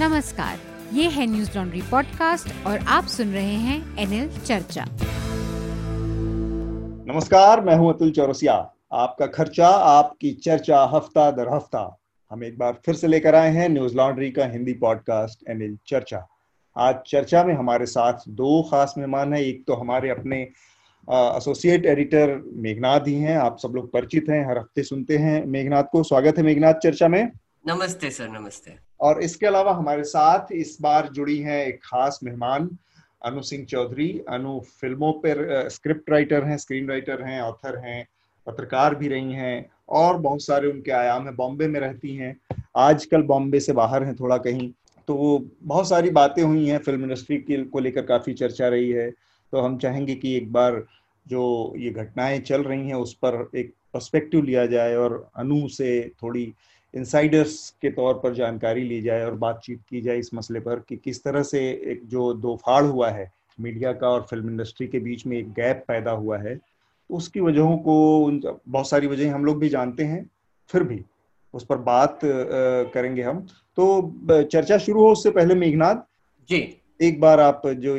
नमस्कार, ये है न्यूज़ लॉन्ड्री पॉडकास्ट और आप सुन रहे हैं एनएल चर्चा। नमस्कार, मैं हूँ अतुल चौरसिया। आपका खर्चा, आपकी चर्चा, हफ़्ता दर हफ़्ता। हम एक बार फिर से लेकर आए हैं न्यूज़ लॉन्ड्री का हिंदी पॉडकास्ट एनएल चर्चा। आज चर्चा में हमारे साथ दो खास मेहमान हैं। एक तो हमारे अपने एसोसिएट एडिटर मेघनाथ ही हैं। आप सब लोग परिचित हैं, हर हफ़्ते सुनते हैं। मेघनाथ को स्वागत है मेघनाथ चर्चा में। नमस्ते सर, नमस्ते। और इसके अलावा हमारे साथ इस बार जुड़ी हैं एक खास मेहमान, अनु सिंह चौधरी। अनु फ़िल्मों पर स्क्रिप्ट राइटर हैं स्क्रीन राइटर हैं ऑथर हैं, पत्रकार भी रही हैं और बहुत सारे उनके आयाम है, बॉम्बे में रहती हैं। आजकल बॉम्बे से बाहर हैं थोड़ा कहीं तो बहुत सारी बातें हुई हैं, फ़िल्म इंडस्ट्री के को लेकर काफ़ी चर्चा रही है। तो हम चाहेंगे कि एक बार जो ये घटनाएँ चल रही हैं, उस पर एक पर्सपेक्टिव लिया जाए और अनु से थोड़ी इंसाइडर्स के तौर पर जानकारी ली जाए और बातचीत की जाए इस मसले पर कि किस तरह से एक जो दो फाड़ हुआ है मीडिया का और फ़िल्म इंडस्ट्री के बीच में एक गैप पैदा हुआ है उसकी वजहों को बहुत सारी वजह हम लोग भी जानते हैं फिर भी उस पर बात करेंगे हम। तो चर्चा शुरू हो उससे पहले मेघनाथ जी। एक बार आप जो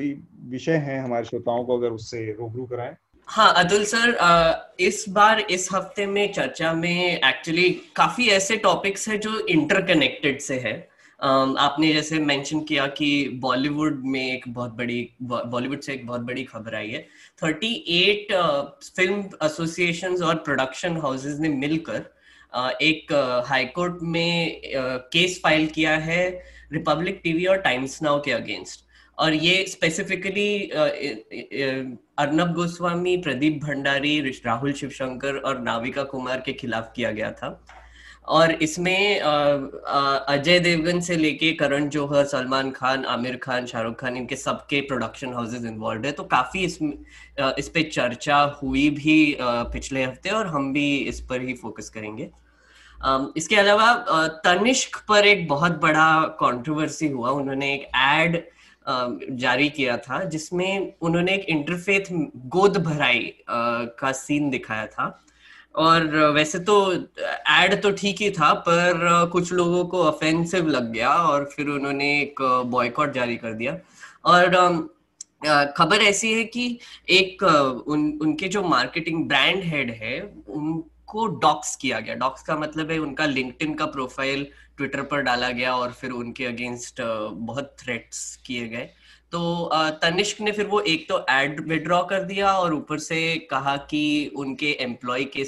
विषय हैं हमारे श्रोताओं को अगर उससे रूबरू कराएँ। हाँ अतुल सर इस बार, इस हफ़्ते में चर्चा में एक्चुअली काफ़ी ऐसे टॉपिक्स है जो इंटरकनेक्टेड से है। आपने जैसे मेंशन किया कि बॉलीवुड में एक बहुत बड़ी बॉलीवुड से एक बहुत बड़ी खबर आई है। 38 फ़िल्म एसोसिएशंस और प्रोडक्शन हाउसेस ने मिलकर एक हाईकोर्ट में केस फ़ाइल किया है रिपब्लिक टीवी और टाइम्स नाउ के अगेंस्ट और ये स्पेसिफिकली अर्नब गोस्वामी प्रदीप भंडारी राहुल शिवशंकर और नाविका कुमार के खिलाफ किया गया था। और इसमें अजय देवगन से लेके करण जौहर सलमान खान आमिर खान शाहरुख खान इनके सबके प्रोडक्शन हाउसेज इन्वॉल्व है। तो काफ़ी इस इस पे चर्चा हुई भी पिछले हफ़्ते और हम भी इस पर ही फोकस करेंगे। इसके अलावा तनिष्क पर एक बहुत बड़ा कंट्रोवर्सी हुआ। उन्होंने एक एड जारी किया था, जिसमें उन्होंने एक इंटरफेथ गोद भराई का सीन दिखाया था। और वैसे तो एड तो ठीक ही था, पर कुछ लोगों को ऑफेंसिव लग गया और फिर उन्होंने एक बॉयकॉट जारी कर दिया। और खबर ऐसी है कि एक उन, उनके जो मार्केटिंग ब्रांड हेड है, उनको डॉक्स किया गया। डॉक्स का मतलब है उनका लिंक्डइन का प्रोफ़ाइल ट्विटर पर डाला गया और फिर उनके अगेंस्ट बहुत थ्रेट्स किए गए। तो तनिष्क ने फिर वो एक तो एड विड्रॉ कर दिया और ऊपर से कहा कि उनके एम्प्लॉय के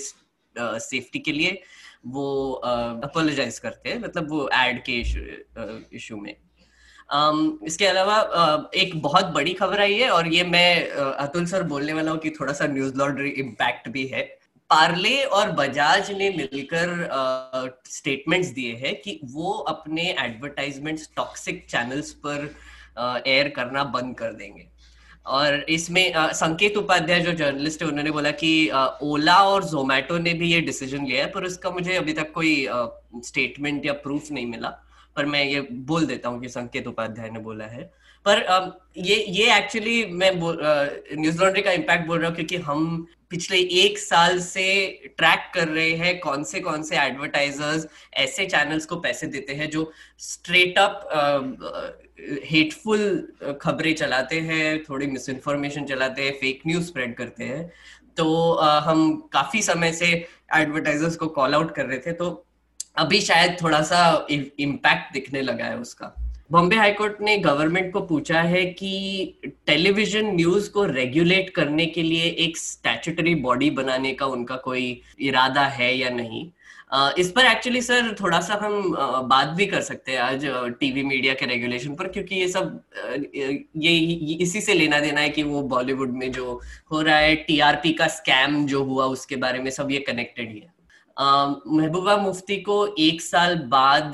सेफ्टी के लिए वो अपोलोजाइज करते हैं मतलब वो एड के इशू में। um, इसके अलावा एक बहुत बड़ी खबर आई है और ये मैं अतुल सर बोलने वाला हूँ कि थोड़ा सा न्यूज़ लॉन्ड्री इम्पैक्ट भी है। पार्ले और बजाज ने मिलकर स्टेटमेंट्स दिए हैं कि वो अपने एडवर्टाइजमेंट्स टॉक्सिक चैनल्स पर एयर करना बंद कर देंगे। और इसमें संकेत उपाध्याय, जो जर्नलिस्ट है, उन्होंने बोला कि ओला और जोमेटो ने भी ये डिसीज़न लिया है, पर उसका मुझे अभी तक कोई स्टेटमेंट या प्रूफ नहीं मिला। पर मैं ये बोल देता हूँ कि संकेत उपाध्याय ने बोला है। पर ये ये एक्चुअली मैं न्यूज़ लॉन्ड्री का इम्पैक्ट बोल रहा हूँ क्योंकि हम पिछले एक साल से ट्रैक कर रहे हैं कौन से कौन से एडवर्टाइजर्स ऐसे चैनल्स को पैसे देते हैं जो स्ट्रेट अप हेटफुल खबरें चलाते हैं थोड़ी मिस इन्फॉर्मेशन चलाते हैं फेक न्यूज़ स्प्रेड करते हैं। तो uh, हम काफ़ी समय से एडवर्टाइजर्स को कॉल आउट कर रहे थे तो अभी शायद थोड़ा सा इम्पैक्ट दिखने लगा है उसका। बॉम्बे हाईकोर्ट ने गवर्नमेंट को पूछा है कि टेलीविज़न न्यूज़ को रेगुलेट करने के लिए एक स्टैचुटरी बॉडी बनाने का उनका कोई इरादा है या नहीं? Uh, इस पर एक्चुअली सर थोड़ा सा हम uh, बात भी कर सकते हैं आज टीवी uh, मीडिया के रेगुलेशन पर क्योंकि ये सब ये, ये इसी से लेना देना है कि वो बॉलीवुड में जो हो रहा है टीआरपी का स्कैम जो हुआ उसके बारे में सब ये कनेक्टेड ही है। महबूबा मुफ्ती को एक साल बाद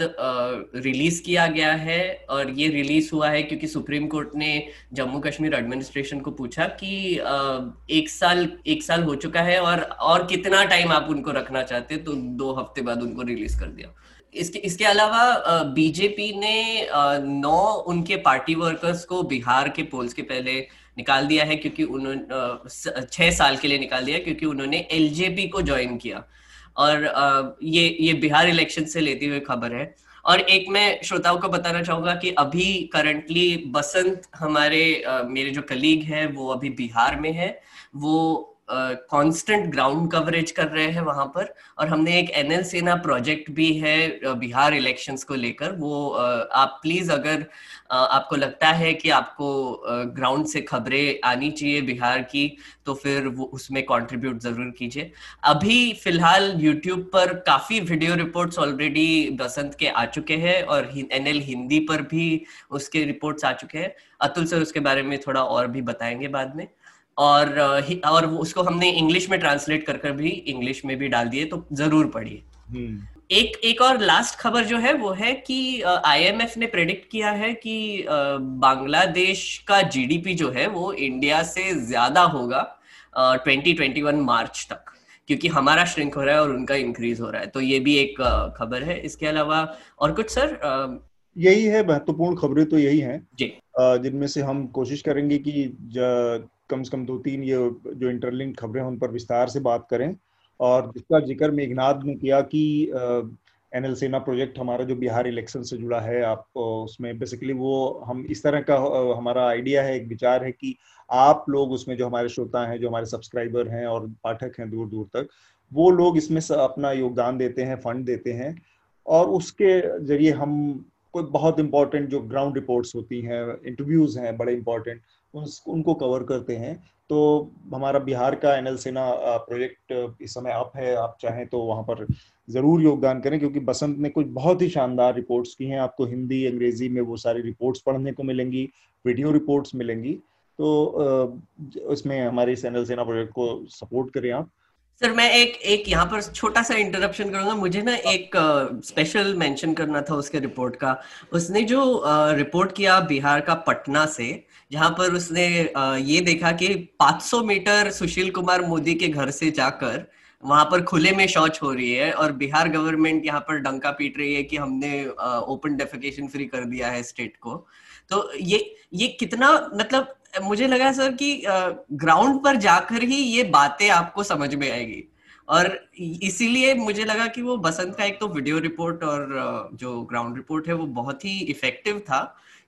रिलीज़ किया गया है और ये रिलीज़ हुआ है क्योंकि सुप्रीम कोर्ट ने जम्मू कश्मीर एडमिनिस्ट्रेशन को पूछा कि एक साल एक साल हो चुका है और और कितना टाइम आप उनको रखना चाहते तो दो हफ़्ते बाद उनको रिलीज़ कर दिया। इसके इसके अलावा बीजेपी ने नौ उनके पार्टी वर्कर्स को बिहार के पोल्स के पहले निकाल दिया है क्योंकि उन्होंने छह साल के लिए निकाल दिया क्योंकि उन्होंने एलजेपी को ज्वाइन किया। और ये ये बिहार इलेक्शन से लेती हुई खबर है। और एक मैं श्रोताओं को बताना चाहूँगा कि अभी करंटली बसंत हमारे मेरे जो कलीग हैं, वो अभी बिहार में है। वो कांस्टेंट ग्राउंड कवरेज कर रहे हैं वहाँ पर। और हमने एक एनएल सेना प्रोजेक्ट भी है बिहार इलेक्शंस को लेकर। वो आप प्लीज़ अगर आपको लगता है कि आपको ग्राउंड से खबरें आनी चाहिए बिहार की तो फिर वो, उसमें कंट्रीब्यूट ज़रूर कीजिए। अभी फ़िलहाल यूट्यूब पर काफ़ी वीडियो रिपोर्ट्स ऑलरेडी बसंत के आ चुके हैं और एनएल हिंदी पर भी उसके रिपोर्ट्स आ चुके हैं। अतुल सर उसके बारे में थोड़ा और भी बताएँगे बाद में। और और उसको हमने इंग्लिश में ट्रांसलेट कर कर भी इंग्लिश में भी डाल दिए तो ज़रूर पढ़िए। हम्म। एक एक और लास्ट खबर जो है वो है कि आईएमएफ ने प्रेडिक्ट किया है कि बांग्लादेश का जीडीपी जो है वो इंडिया से ज़्यादा होगा ट्वेंटी ट्वेंटी वन मार्च तक क्योंकि हमारा श्रिंक हो रहा है और उनका इंक्रीज हो रहा है। तो ये भी एक खबर है। इसके अलावा और कुछ सर यही है महत्वपूर्ण खबरें तो यही हैं। जिनमें से हम कोशिश करेंगे कि कम से कम दो तीन ये जो इंटरलिंक खबरें उन पर विस्तार से बात करें। और जिसका ज़िक्र मेघनाथ ने किया कि एन एल सेना प्रोजेक्ट हमारा जो बिहार इलेक्शन से जुड़ा है, आप उसमें बेसिकली वो हम इस तरह का हमारा आइडिया है, एक विचार है कि आप लोग उसमें जो हमारे श्रोता हैं, जो हमारे सब्सक्राइबर हैं और पाठक हैं दूर दूर तक, वो लोग इसमें अपना योगदान देते हैं फंड देते हैं। और उसके ज़रिए हम, कोई बहुत इंपॉर्टेंट जो ग्राउंड रिपोर्ट्स होती हैं इंटरव्यूज़ हैं, बड़े इंपॉर्टेंट उनको कवर करते हैं। तो हमारा बिहार का एनएल सेना प्रोजेक्ट इस समय अप है। आप चाहें तो वहाँ पर ज़रूर योगदान करें, क्योंकि बसंत ने कुछ बहुत ही शानदार रिपोर्ट्स की हैं। आपको हिंदी, अंग्रेज़ी में वो सारी रिपोर्ट्स पढ़ने को मिलेंगी वीडियो रिपोर्ट्स मिलेंगी। तो इसमें हमारे इस एनएल सेना प्रोजेक्ट को सपोर्ट करें आप। सर मैं एक एक यहाँ पर छोटा सा इंटरप्शन करूँगा। मुझे ना एक स्पेशल uh, मेंशन करना था उसके रिपोर्ट का। उसने जो रिपोर्ट uh, किया बिहार का पटना से जहाँ पर उसने uh, ये देखा कि 500 मीटर सुशील कुमार मोदी के घर से जाकर वहाँ पर खुले में शौच हो रही है और बिहार गवर्नमेंट यहाँ पर डंका पीट रही है कि हमने ओपन डेफिकेशन फ्री कर दिया है स्टेट को। तो ये ये कितना मतलब मुझे लगा सर कि ग्राउंड पर जाकर ही ये बातें आपको समझ में आएगी। और इसीलिए मुझे लगा कि वो बसंत का एक तो वीडियो रिपोर्ट और जो ग्राउंड रिपोर्ट है वो बहुत ही इफ़ेक्टिव था।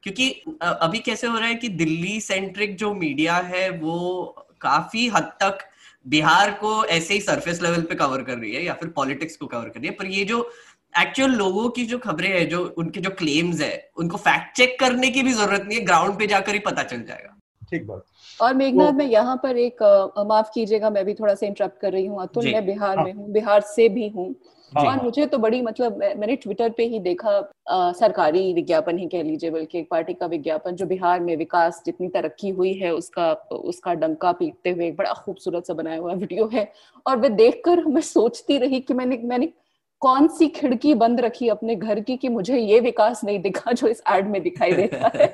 क्योंकि अभी कैसे हो रहा है कि दिल्ली सेंट्रिक जो मीडिया है वो काफ़ी हद तक बिहार को ऐसे ही सरफेस लेवल पे कवर कर रही है या फिर पॉलिटिक्स को कवर कर रही है। पर ये जो एक्चुअल लोगों की जो खबरें हैं जो उनके जो क्लेम्स है उनको फैक्ट चेक करने की भी ज़रूरत नहीं है ग्राउंड पे जाकर ही पता चल जाएगा। ठीक बात। और मेघनाथ मैं यहाँ पर एक माफ़ कीजिएगा मैं भी थोड़ा सा इंटरप्ट कर रही हूँ अतुल मैं बिहार हाँ। में हूँ बिहार से भी हूँ। और मुझे तो बड़ी मतलब मैंने ट्विटर पे ही देखा आ, सरकारी विज्ञापन ही कह लीजिए बल्कि एक पार्टी का विज्ञापन जो बिहार में विकास जितनी तरक्की हुई है उसका उसका डंका पीटते हुए एक बड़ा खूबसूरत सा बनाया हुआ वीडियो है। और वे देखकर मैं सोचती रही कि मैंने मैंने कौन सी खिड़की बंद रखी अपने घर की कि मुझे ये विकास नहीं दिखा जो इस एड में दिखाई देता है?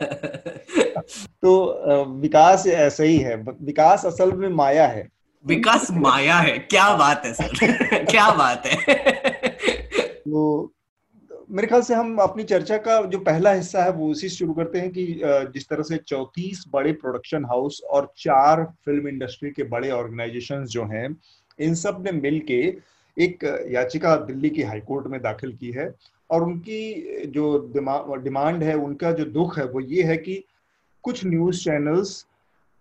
तो विकास ऐसा ही है। विकास असल में माया है। विकास माया है। क्या बात है सर। क्या बात है। तो मेरे ख्याल से हम अपनी चर्चा का जो पहला हिस्सा है वो उसी से शुरू करते हैं कि जिस तरह से चौतीस बड़े प्रोडक्शन हाउस और चार फ़िल्म इंडस्ट्री के बड़े ऑर्गेनाइजेशंस जो हैं इन सबने मिलके एक याचिका दिल्ली की हाईकोर्ट में दाखिल की है और उनकी जो डिमांड है, उनका जो दुख है, वो ये है कि कुछ न्यूज़ चैनल्स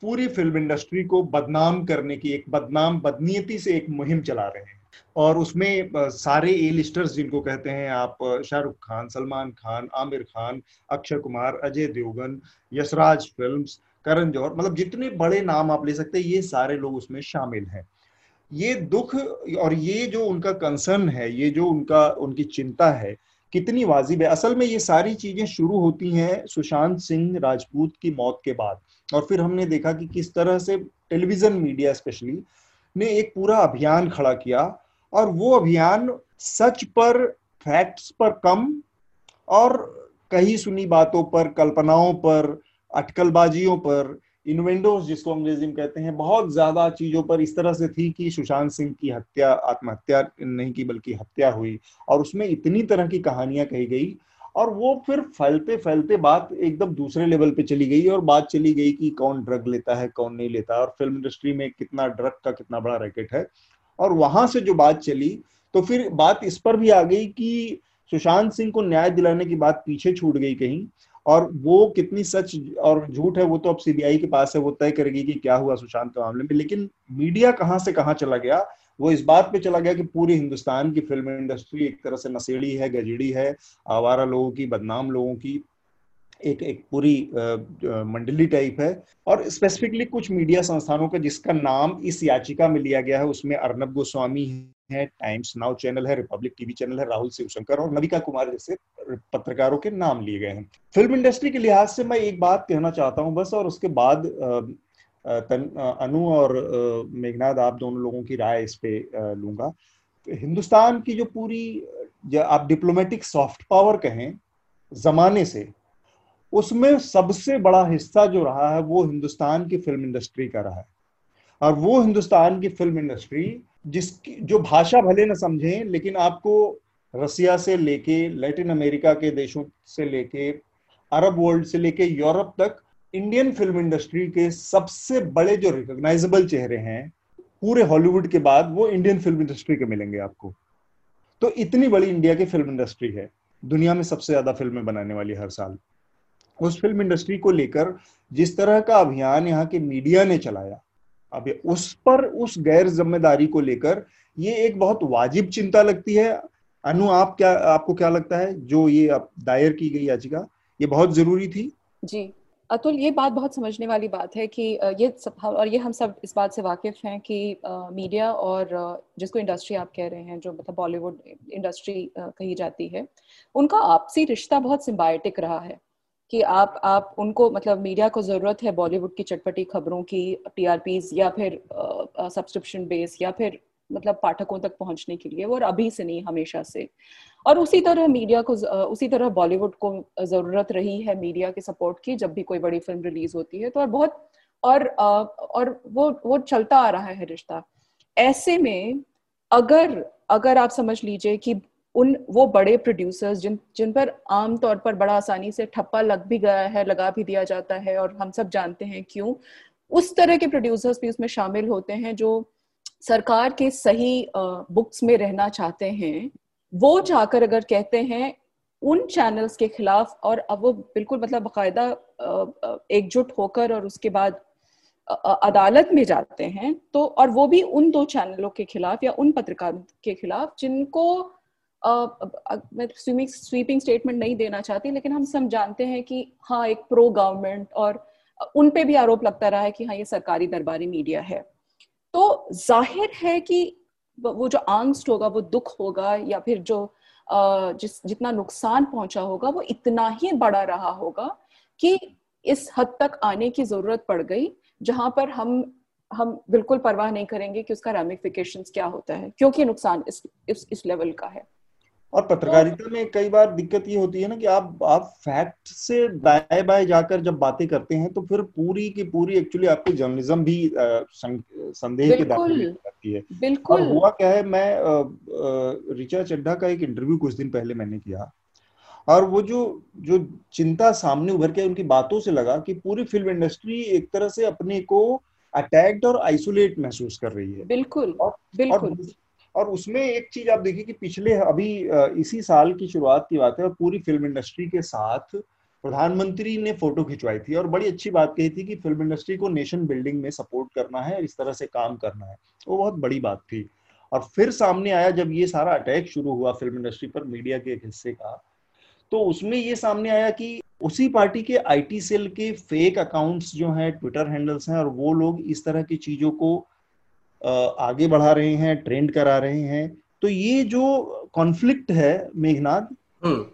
पूरी फ़िल्म इंडस्ट्री को बदनाम करने की, एक बदनाम, बदनीयती से एक मुहिम चला रहे हैं। और उसमें सारे ए लिस्टर्स जिनको कहते हैं, आप शाहरुख खान, सलमान खान, आमिर खान, अक्षय कुमार, अजय देवगन, यशराज फिल्म्स, करण जौहर मतलब जितने बड़े नाम आप ले सकते हैं, ये सारे लोग उसमें शामिल हैं। ये दुख और ये जो उनका कंसर्न है, ये जो उनका, उनकी चिंता है, कितनी वाजिब है। असल में ये सारी चीज़ें शुरू होती हैं सुशांत सिंह राजपूत की मौत के बाद। और फिर हमने देखा कि किस तरह से टेलीविज़न मीडिया स्पेशली ने एक पूरा अभियान खड़ा किया। और वो अभियान सच पर फैक्ट्स पर कम और कही सुनी बातों पर, कल्पनाओं पर, अटकलबाजियों पर इन्वेंडोज जिसको अंग्रेज़ी में कहते हैं, बहुत ज़्यादा चीज़ों पर इस तरह से थी कि सुशांत सिंह की हत्या, आत्महत्या नहीं की, बल्कि हत्या हुई और उसमें इतनी तरह की कहानियाँ कही गई और वो फिर फैलते फैलते बात एकदम दूसरे लेवल पे चली गई और बात चली गई कि कौन ड्रग लेता है, कौन नहीं लेता और फ़िल्म इंडस्ट्री में कितना ड्रग का कितना बड़ा रैकेट है और वहाँ से जो बात चली तो फिर बात इस पर भी आ गई कि सुशांत सिंह को न्याय दिलाने की बात पीछे छूट गई कहीं और वो कितनी सच और झूठ है, वो तो अब सीबीआई के पास है, वो तय करेगी कि क्या हुआ सुशांत के मामले में। लेकिन मीडिया कहाँ से कहाँ चला गया? वो इस बात पे चला गया कि पूरी हिंदुस्तान की फ़िल्म इंडस्ट्री एक तरह से नशेड़ी है, गजेड़ी है, आवारा लोगों की, बदनाम लोगों की, एक एक पूरी मंडली टाइप है। और स्पेसिफिकली कुछ मीडिया संस्थानों का जिसका नाम इस याचिका में लिया गया है, उसमें अर्नब गोस्वामी है टाइम्स नाउ चैनल है रिपब्लिक टीवी चैनल है राहुल शिवशंकर और नविका कुमार जैसे पत्रकारों के नाम लिए गए हैं। फ़िल्म इंडस्ट्री के लिहाज से मैं एक बात कहना चाहता हूँ बस और उसके बाद तन, अनु और मेघनाथ आप दोनों लोगों की राय इस पे लूँगा। हिंदुस्तान की जो पूरी आप डिप्लोमेटिक सॉफ्ट पावर कहें जमाने से उसमें सबसे बड़ा हिस्सा जो रहा है वो हिंदुस्तान की फ़िल्म इंडस्ट्री का रहा है। और वो हिंदुस्तान की फ़िल्म इंडस्ट्री जिसकी, जो भाषा भले ना समझें, लेकिन आपको रसिया से लेके, लैटिन अमेरिका के देशों से लेके, अरब वर्ल्ड से लेके यूरोप तक इंडियन फ़िल्म इंडस्ट्री के सबसे बड़े जो रिकॉग्नाइजेबल चेहरे हैं, पूरे हॉलीवुड के बाद वो इंडियन फ़िल्म इंडस्ट्री के मिलेंगे आपको। तो इतनी बड़ी इंडिया की फ़िल्म इंडस्ट्री है, दुनिया में सबसे ज़्यादा फ़िल्में बनाने वाली हर साल। उस फ़िल्म इंडस्ट्री को लेकर, जिस तरह का अभियान यहाँ के मीडिया ने चलाया अब उस पर उस गैर ज़िम्मेदारी को लेकर ये एक बहुत वाजिब चिंता लगती है। अनु, आप क्या, आपको क्या लगता है? जो ये दायर की गई याचिका, ये बहुत ज़रूरी थी? जी। अतुल, ये बात बहुत समझने वाली बात है कि ये सब और ये हम सब इस बात से वाकिफ हैं कि मीडिया और जिसको इंडस्ट्री आप कह रहे हैं, जो मतलब बॉलीवुड इंडस्ट्री कही जाती है, उनका आपसी रिश्ता बहुत सिम्बायोटिक रहा है। कि आप आप उनको मतलब मीडिया को ज़रूरत है बॉलीवुड की चटपटी खबरों की टीआरपीज या फिर सब्सक्रिप्शन बेस या फिर मतलब पाठकों तक पहुँचने के लिए और अभी से नहीं, हमेशा से। और उसी तरह मीडिया को उसी तरह बॉलीवुड को ज़रूरत रही है मीडिया के सपोर्ट की, जब भी कोई बड़ी फ़िल्म रिलीज़ होती है तो और बहुत, और और वो वो चलता आ रहा है रिश्ता। ऐसे में अगर अगर आप समझ लीजिए कि उन वो बड़े प्रोड्यूसर्स जिन जिन पर आम तौर पर बड़ा आसानी से ठप्पा लग भी गया है, लगा भी दिया जाता है और हम सब जानते हैं क्यों। उस तरह के प्रोड्यूसर्स भी उसमें शामिल होते हैं जो सरकार के सही बुक्स में रहना चाहते हैं। वो जाकर अगर कहते हैं उन चैनल्स के खिलाफ और अब वो बिल्कुल मतलब बाकायदा एकजुट होकर और उसके बाद अदालत में जाते हैं तो और वो भी उन दो चैनलों के खिलाफ या उन पत्रकारों के खिलाफ जिनको मैं स्वीमिंग स्वीपिंग स्टेटमेंट नहीं देना चाहती लेकिन हम सब जानते हैं कि हाँ एक प्रो गवर्नमेंट और उन पे भी आरोप लगता रहा है कि हाँ ये सरकारी दरबारी मीडिया है। तो ज़ाहिर है कि वो जो आंस्ट होगा वो दुख होगा या फिर जो जिस जितना नुकसान पहुँचा होगा वो इतना ही बड़ा रहा होगा कि इस हद तक आने की ज़रूरत पड़ गई जहाँ पर हम हम बिल्कुल परवाह नहीं करेंगे कि उसका रेमिफिकेशन क्या होता है क्योंकि नुकसान इस इस, इस लेवल का है। और पत्रकारिता में कई बार दिक्कत ये होती है ना कि आप आप फैक्ट से दाएँ बाएँ जाकर जब बातें करते हैं तो फिर पूरी की पूरी एक्चुअली आपको जर्नलिज्म भी संदेह के दाखिल जाती है। बिल्कुल। और हुआ क्या है मैं रिचा चड्ढा का एक इंटरव्यू कुछ दिन पहले मैंने किया और वो जो जो चिंता सामने उभर के उनकी बातों से लगा कि पूरी फ़िल्म इंडस्ट्री एक तरह से अपने को अटैक्ड और आइसोलेट महसूस कर रही है। बिल्कुल और, बिल्कुल। और और उसमें एक चीज़ आप देखिए कि पिछले अभी इसी साल की शुरुआत की बात है और पूरी फ़िल्म इंडस्ट्री के साथ प्रधानमंत्री ने फ़ोटो खिंचवाई थी और बड़ी अच्छी बात कही थी कि फ़िल्म इंडस्ट्री को नेशन बिल्डिंग में सपोर्ट करना है, इस तरह से काम करना है। वो बहुत बड़ी बात थी। और फिर सामने आया जब ये सारा अटैक शुरू हुआ फ़िल्म इंडस्ट्री पर मीडिया के एक हिस्से का तो उसमें ये सामने आया कि उसी पार्टी के आईटी सेल के फेक अकाउंट्स जो हैं, ट्विटर हैंडल्स हैं और वो लोग इस तरह की चीज़ों को आगे बढ़ा रहे हैं ट्रेंड करा रहे हैं तो ये जो कॉन्फ्लिक्ट है मेघनाथ हम्म।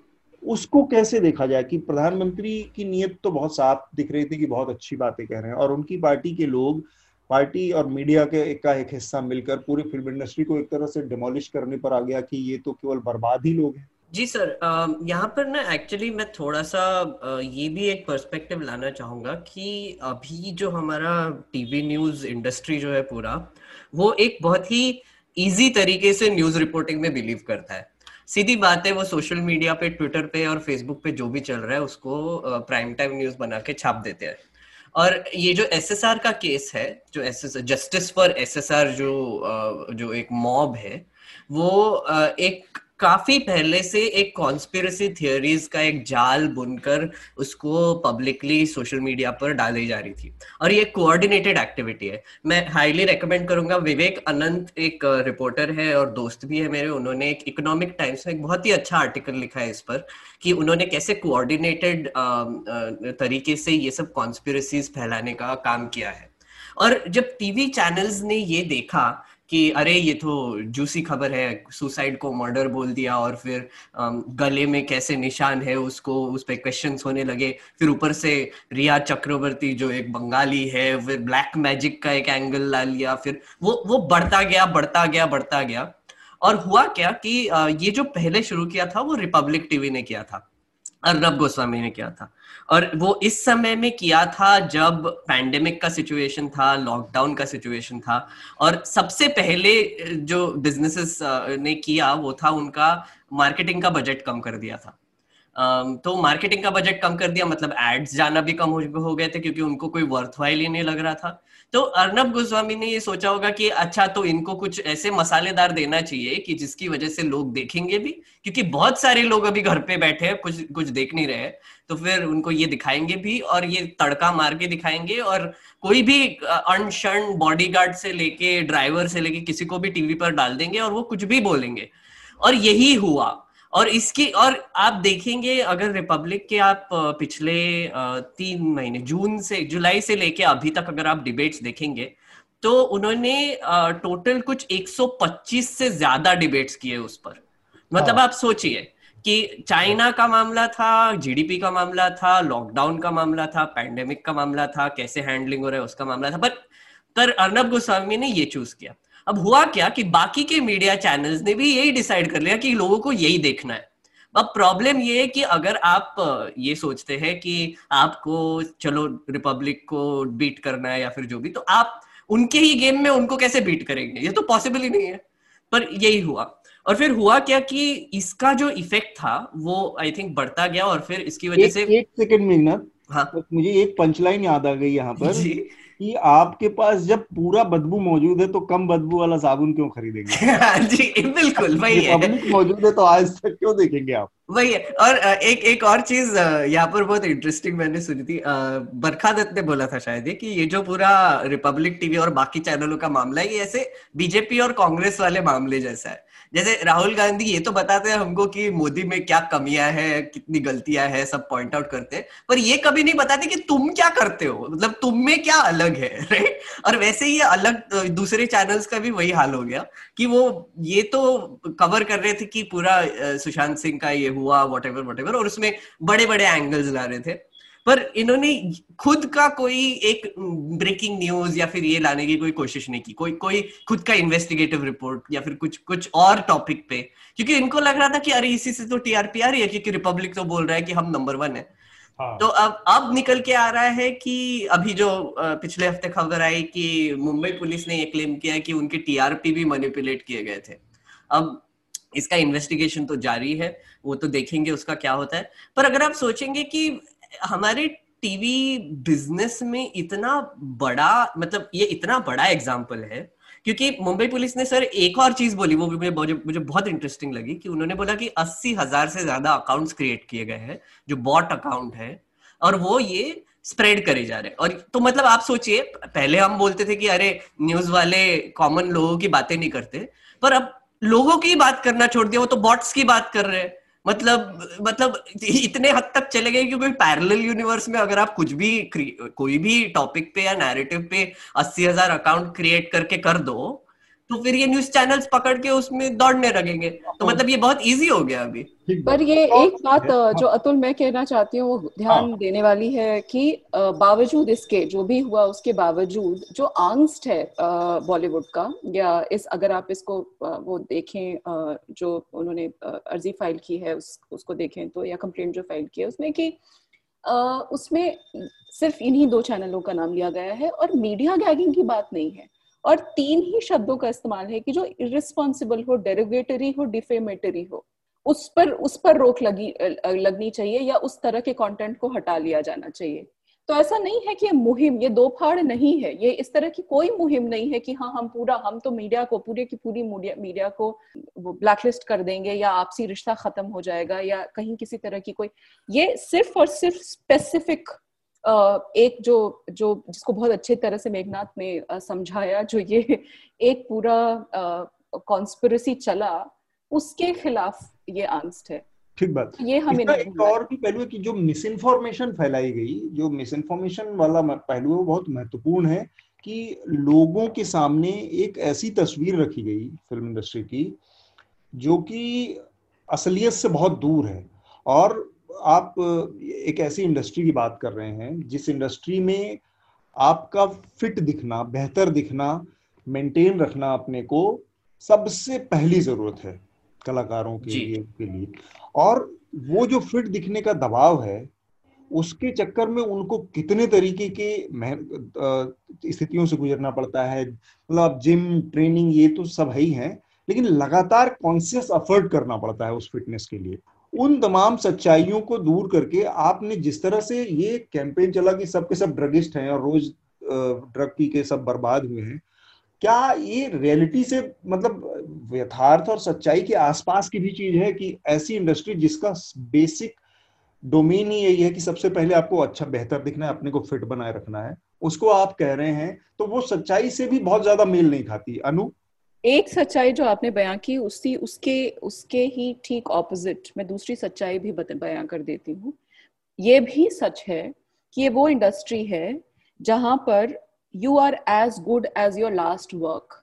उसको कैसे देखा जाए कि प्रधानमंत्री की नीयत तो बहुत साफ़ दिख रही थी कि बहुत अच्छी बातें कह रहे हैं और उनकी पार्टी के लोग पार्टी और मीडिया के एक का एक हिस्सा मिलकर पूरी फ़िल्म इंडस्ट्री को एक तरह से डिमोलिश करने पर आ गया कि ये तो केवल बर्बाद ही लोग हैं जी सर यहाँ पर ना एक्चुअली मैं थोड़ा सा ये भी एक पर्सपेक्टिव लाना चाहूँगा कि अभी जो हमारा टीवी न्यूज़ इंडस्ट्री जो है पूरा वो एक बहुत ही इजी तरीके से न्यूज़ रिपोर्टिंग में बिलीव करता है। सीधी बात है, वो सोशल मीडिया पे ट्विटर पे और फेसबुक पे जो भी चल रहा है, उसको प्राइम टाइम न्यूज़ बना के छाप देते हैं। और ये जो एसएसआर का केस है, जो एस जस्टिस फॉर एसएसआर जो जो एक मॉब है, वो एक काफ़ी पहले से एक कॉन्स्पिरसी थियोरीज का एक जाल बुनकर उसको पब्लिकली सोशल मीडिया पर डाली जा रही थी। और ये कोऑर्डिनेटेड एक्टिविटी है। मैं हाईली रेकमेंड करूँगा। विवेक अनंत एक रिपोर्टर है और दोस्त भी है मेरे। उन्होंने एक इकोनॉमिक टाइम्स में एक बहुत ही अच्छा आर्टिकल लिखा है इस पर कि उन्होंने कैसे कोऑर्डिनेटेड तरीके से ये सब कॉन्स्पिरसीज फैलाने का काम किया है। और जब टीवी चैनल्स ने ये देखा कि अरे, ये तो जूसी खबर है सुसाइड को मर्डर बोल दिया और फिर गले में कैसे निशान है उसको, उस पर क्वेश्चन होने लगे। फिर ऊपर से रिया चक्रवर्ती जो एक बंगाली है, फिर ब्लैक मैजिक का एक एंगल ला लिया, फिर वो वो बढ़ता गया बढ़ता गया बढ़ता गया। और हुआ क्या कि ये जो पहले शुरू किया था, वो रिपब्लिक टीवी ने किया था, अर्नब गोस्वामी ने किया था। और वो इस समय में किया था जब पैंडेमिक का सिचुएशन था लॉकडाउन का सिचुएशन था। और सबसे पहले जो बिजनेसेस ने किया वो था उनका मार्केटिंग का बजट कम कर दिया था। तो मार्केटिंग का बजट कम कर दिया मतलब एड्स जाना भी कम हो गए थे क्योंकि उनको कोई वर्थवाइल ही नहीं लग रहा था। तो अर्नब गोस्वामी ने ये सोचा होगा कि अच्छा तो इनको कुछ ऐसे मसालेदार देना चाहिए कि जिसकी वजह से लोग देखेंगे भी, क्योंकि बहुत सारे लोग अभी घर पे बैठे हैं, कुछ कुछ देख नहीं रहे तो फिर उनको ये दिखाएँगे भी और ये तड़का मार के दिखाएँगे और कोई भी अनशन बॉडीगार्ड से लेके ड्राइवर से लेके किसी को भी टीवी पर डाल देंगे और वो कुछ भी बोलेंगे। और यही हुआ। और इसकी और आप देखेंगे अगर रिपब्लिक के आप पिछले तीन महीने जून से जुलाई से लेके अभी तक अगर आप डिबेट्स देखेंगे तो उन्होंने टोटल कुछ 125 से ज़्यादा डिबेट्स किए उस पर मतलब हाँ। आप सोचिए कि चाइना का मामला था जीडीपी का मामला था लॉकडाउन का मामला था पैंडेमिक का मामला था कैसे हैंडलिंग हो रहा है उसका मामला था पर पर अर्नब गोस्वामी ने ये चूज़ किया अब हुआ क्या कि बाकी के मीडिया चैनल्स ने भी यही डिसाइड कर लिया कि लोगों को यही देखना है। अब प्रॉब्लम ये है कि अगर आप ये सोचते हैं कि आपको चलो रिपब्लिक को बीट करना है या फिर जो भी तो आप उनके ही गेम में उनको कैसे बीट करेंगे? ये तो पॉसिबल ही नहीं है। पर यही हुआ। और फिर हुआ क्या कि इसका जो इफ़ेक्ट था वो आई थिंक बढ़ता गया और फिर इसकी वजह से एक सेकंड में ना हाँ। मुझे एक पंचलाइन याद आ गई यहाँ पर। जी। कि आपके पास जब पूरा बदबू मौजूद है तो कम बदबू वाला साबुन क्यों खरीदेंगे? हाँ जी बिल्कुल वही है। पब्लिक मौजूद है तो आज तक क्यों देखेंगे आप? वही है और एक एक और चीज़ यहाँ पर बहुत इंटरेस्टिंग मैंने सुनी थी बरखा दत्त ने बोला था शायद ये कि ये जो पूरा रिपब्लिक टीवी और बाकी चैनलों का मामला है ये ऐसे बीजेपी और कांग्रेस वाले मामले जैसा है। जैसे राहुल गांधी ये तो बताते हैं हमको कि मोदी में क्या कमियाँ हैं, कितनी गलतियाँ हैं, सब पॉइंट आउट करते हैं। पर ये कभी नहीं बताते कि तुम क्या करते हो। मतलब तुम में क्या अलग है राइट और वैसे ही अलग, दूसरे चैनल्स का भी वही हाल हो गया कि वो, ये तो कवर कर रहे थे कि पूरा सुशांत सिंह का ये हुआ वट एवर और उसमें बड़े बड़े एंगल्स ला रहे थे। पर इन्होंने खुद का कोई एक ब्रेकिंग न्यूज़ या फिर ये लाने की कोई कोशिश नहीं की। कोई कोई खुद का इन्वेस्टिगेटिव रिपोर्ट या फिर कुछ कुछ और टॉपिक पे। क्योंकि इनको लग रहा था कि अरे इसी से तो टीआरपी आ रही है क्योंकि रिपब्लिक तो बोल रहा है कि हम नंबर वन है। हाँ. तो अब अब निकल के आ रहा है कि अभी जो पिछले हफ़्ते खबर आई कि मुंबई पुलिस ने ये क्लेम किया कि उनके टीआरपी भी मैनिपुलेट किए गए थे। अब इसका इन्वेस्टिगेशन तो जारी है वो तो देखेंगे उसका क्या होता है। पर अगर आप सोचेंगे कि हमारे टीवी बिज़नेस में इतना बड़ा मतलब ये इतना बड़ा एग्ज़ाम्पल है, क्योंकि मुंबई पुलिस ने सर एक और चीज़ बोली, वो मुझे मुझे बहुत इंटरेस्टिंग लगी कि उन्होंने बोला कि अस्सी हज़ार से ज़्यादा अकाउंट्स क्रिएट किए गए हैं, जो बॉट अकाउंट है, और वो ये स्प्रेड करे जा रहे हैं। और तो मतलब आप सोचिए, पहले हम बोलते थे कि अरे न्यूज़ वाले कॉमन लोगों की बातें नहीं करते, पर अब लोगों की बात करना छोड़ दिया, वो तो बॉट्स की बात कर रहे हैं। मतलब मतलब इतने हद तक चले गए क्योंकि पैरेलल यूनिवर्स में अगर आप कुछ भी कोई भी टॉपिक पे या नैरेटिव पे अस्सी हज़ार अकाउंट क्रिएट करके कर दो तो फिर ये न्यूज़ चैनल्स पकड़ के उसमें दौड़ने लगेंगे। तो मतलब ये बहुत इजी हो गया अभी। पर ये एक बात जो अतुल मैं कहना चाहती हूँ वो ध्यान हाँ। देने वाली है कि बावजूद इसके जो भी हुआ उसके बावजूद जो आंस्ट है बॉलीवुड का या इस अगर आप इसको वो देखें जो उन्होंने अर्जी फ़ाइल की है उस, उसको देखें तो या कंप्लेंट जो फ़ाइल की है उसमें कि उसमें सिर्फ़ इन्हीं दो चैनलों का नाम लिया गया है और मीडिया गैगिंग की बात नहीं है। और तीन ही शब्दों का इस्तेमाल है कि जो इरिस्पॉन्सिबल हो डेरिवेटरी हो डिफेमेटरी हो, उस पर उस पर रोक लगी लगनी चाहिए या उस तरह के कंटेंट को हटा लिया जाना चाहिए। तो ऐसा नहीं है कि ये मुहिम, ये दो फाड़ नहीं है। ये इस तरह की कोई मुहिम नहीं है कि हाँ हम पूरा, हम तो मीडिया को, पूरे की पूरी मीडिया मीडिया को वो ब्लैकलिस्ट कर देंगे या आपसी रिश्ता खत्म हो जाएगा या कहीं किसी तरह की कोई, ये सिर्फ़ और सिर्फ़ स्पेसिफिक एक जो जो जिसको बहुत अच्छे तरह से मेघनाथ ने समझाया जो ये एक पूरा कॉन्स्पिरसी चला उसके खिलाफ ये आंस्ट है। ठीक बात। ये हमें एक और भी पहलू है कि जो मिस इन्फॉर्मेशन फैलाई गई जो मिस इन्फॉर्मेशन वाला पहलू है वो बहुत महत्वपूर्ण है कि लोगों के सामने एक ऐसी तस्वीर रखी गई फ़िल्म इंडस्ट्री की जो कि असलियत से बहुत दूर है। और आप एक ऐसी इंडस्ट्री की बात कर रहे हैं जिस इंडस्ट्री में आपका फिट दिखना बेहतर दिखना मेंटेन रखना अपने को सबसे पहली ज़रूरत है कलाकारों के लिए के लिए। और वो जो फिट दिखने का दबाव है उसके चक्कर में उनको कितने तरीके के स्थितियों से गुजरना पड़ता है? मतलब जिम ट्रेनिंग ये तो सब है ही है लेकिन लगातार कॉन्सियस एफर्ट करना पड़ता है उस फिटनेस के लिए। उन तमाम सच्चाइयों को दूर करके आपने जिस तरह से ये कैंपेन चला कि सबके सब ड्रगिस्ट हैं और रोज ड्रग पी के सब बर्बाद हुए हैं, क्या ये रियलिटी से मतलब यथार्थ और सच्चाई के आसपास की भी चीज़ है कि ऐसी इंडस्ट्री जिसका बेसिक डोमेन ही यही है कि सबसे पहले आपको अच्छा बेहतर दिखना है, अपने को फिट बनाए रखना है, उसको आप कह रहे हैं तो वो सच्चाई से भी बहुत ज़्यादा मेल नहीं खाती। अनु? एक सच्चाई जो आपने बयां की उसी उसके उसके ही ठीक ऑपोजिट मैं दूसरी सच्चाई भी बयां कर देती हूँ। ये भी सच है कि ये वो इंडस्ट्री है जहाँ पर you are as good as your last work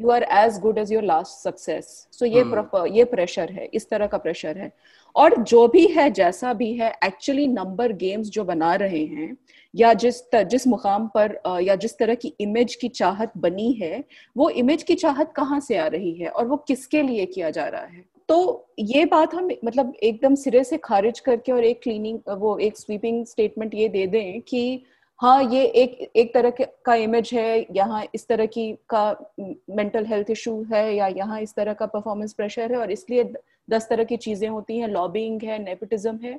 you are as good as your last success so ये hmm. ये प्रेशर है इस तरह का प्रेशर है। और जो भी है जैसा भी है एक्चुअली नंबर गेम्स जो बना रहे हैं या जिस तर, जिस मुकाम पर या जिस तरह की इमेज की चाहत बनी है वो इमेज की चाहत कहाँ से आ रही है और वो किसके लिए किया जा रहा है? तो ये बात हम मतलब एकदम सिरे से खारिज करके और एक क्लीनिंग वो एक स्वीपिंग स्टेटमेंट ये दे दें कि हाँ ये एक एक तरह का इमेज है यहाँ इस तरह की का मेंटल हेल्थ इशू है या यहाँ इस तरह का परफॉर्मेंस प्रेशर है और इसलिए दस तरह की चीज़ें होती हैं लॉबिंग है नेपोटिज्म है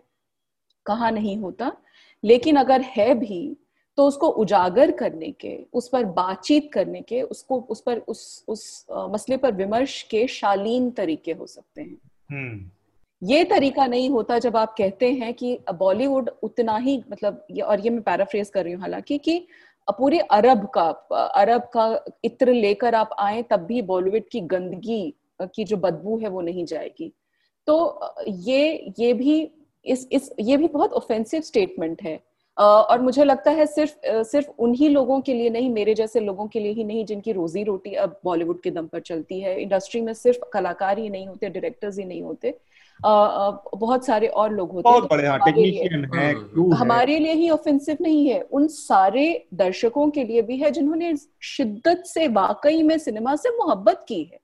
कहा नहीं होता लेकिन अगर है भी तो उसको उजागर करने के उस पर बातचीत करने के उसको उस पर उस उस मसले पर विमर्श के शालीन तरीके हो सकते हैं हम्म। ये तरीका नहीं होता जब आप कहते हैं कि बॉलीवुड उतना ही मतलब ये और ये मैं पैराफ्रेज कर रही हूँ हालाँकि कि पूरे अरब का अरब का इत्र लेकर आप आए तब भी बॉलीवुड की गंदगी की जो बदबू है वो नहीं जाएगी। तो ये ये भी इस इस ये भी बहुत ऑफेंसिव स्टेटमेंट है। और मुझे लगता है सिर्फ़ सिर्फ़ उन्हीं लोगों के लिए नहीं मेरे जैसे लोगों के लिए ही नहीं जिनकी रोजी रोटी अब बॉलीवुड के दम पर चलती है। इंडस्ट्री में सिर्फ़ कलाकार ही नहीं होते डायरेक्टर्स ही नहीं होते। बहुत सारे और लोग होते बहुत बड़े हाँ, टेक्नीशियन हैं हाँ। हमारे लिए ही ऑफेंसिव नहीं है। उन सारे दर्शकों के लिए भी है जिन्होंने शिद्दत से वाकई में सिनेमा से मोहब्बत की है।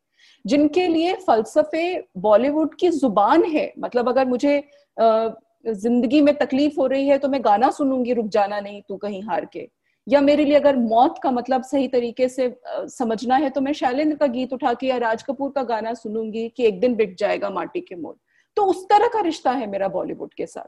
जिनके लिए फलसफे बॉलीवुड की ज़ुबान है। मतलब अगर मुझे ज़िंदगी में तकलीफ़ हो रही है तो मैं गाना सुनूँगी, रुक जाना नहीं, तू कहीं हार के। या मेरे लिए अगर मौत का मतलब सही तरीके से समझना है तो मैं शैलेंद्र का गीत उठा के या राज कपूर का गाना सुनूँगी कि एक दिन बिक जाएगा माटी के मोल तो उस तरह का रिश्ता है मेरा बॉलीवुड के साथ,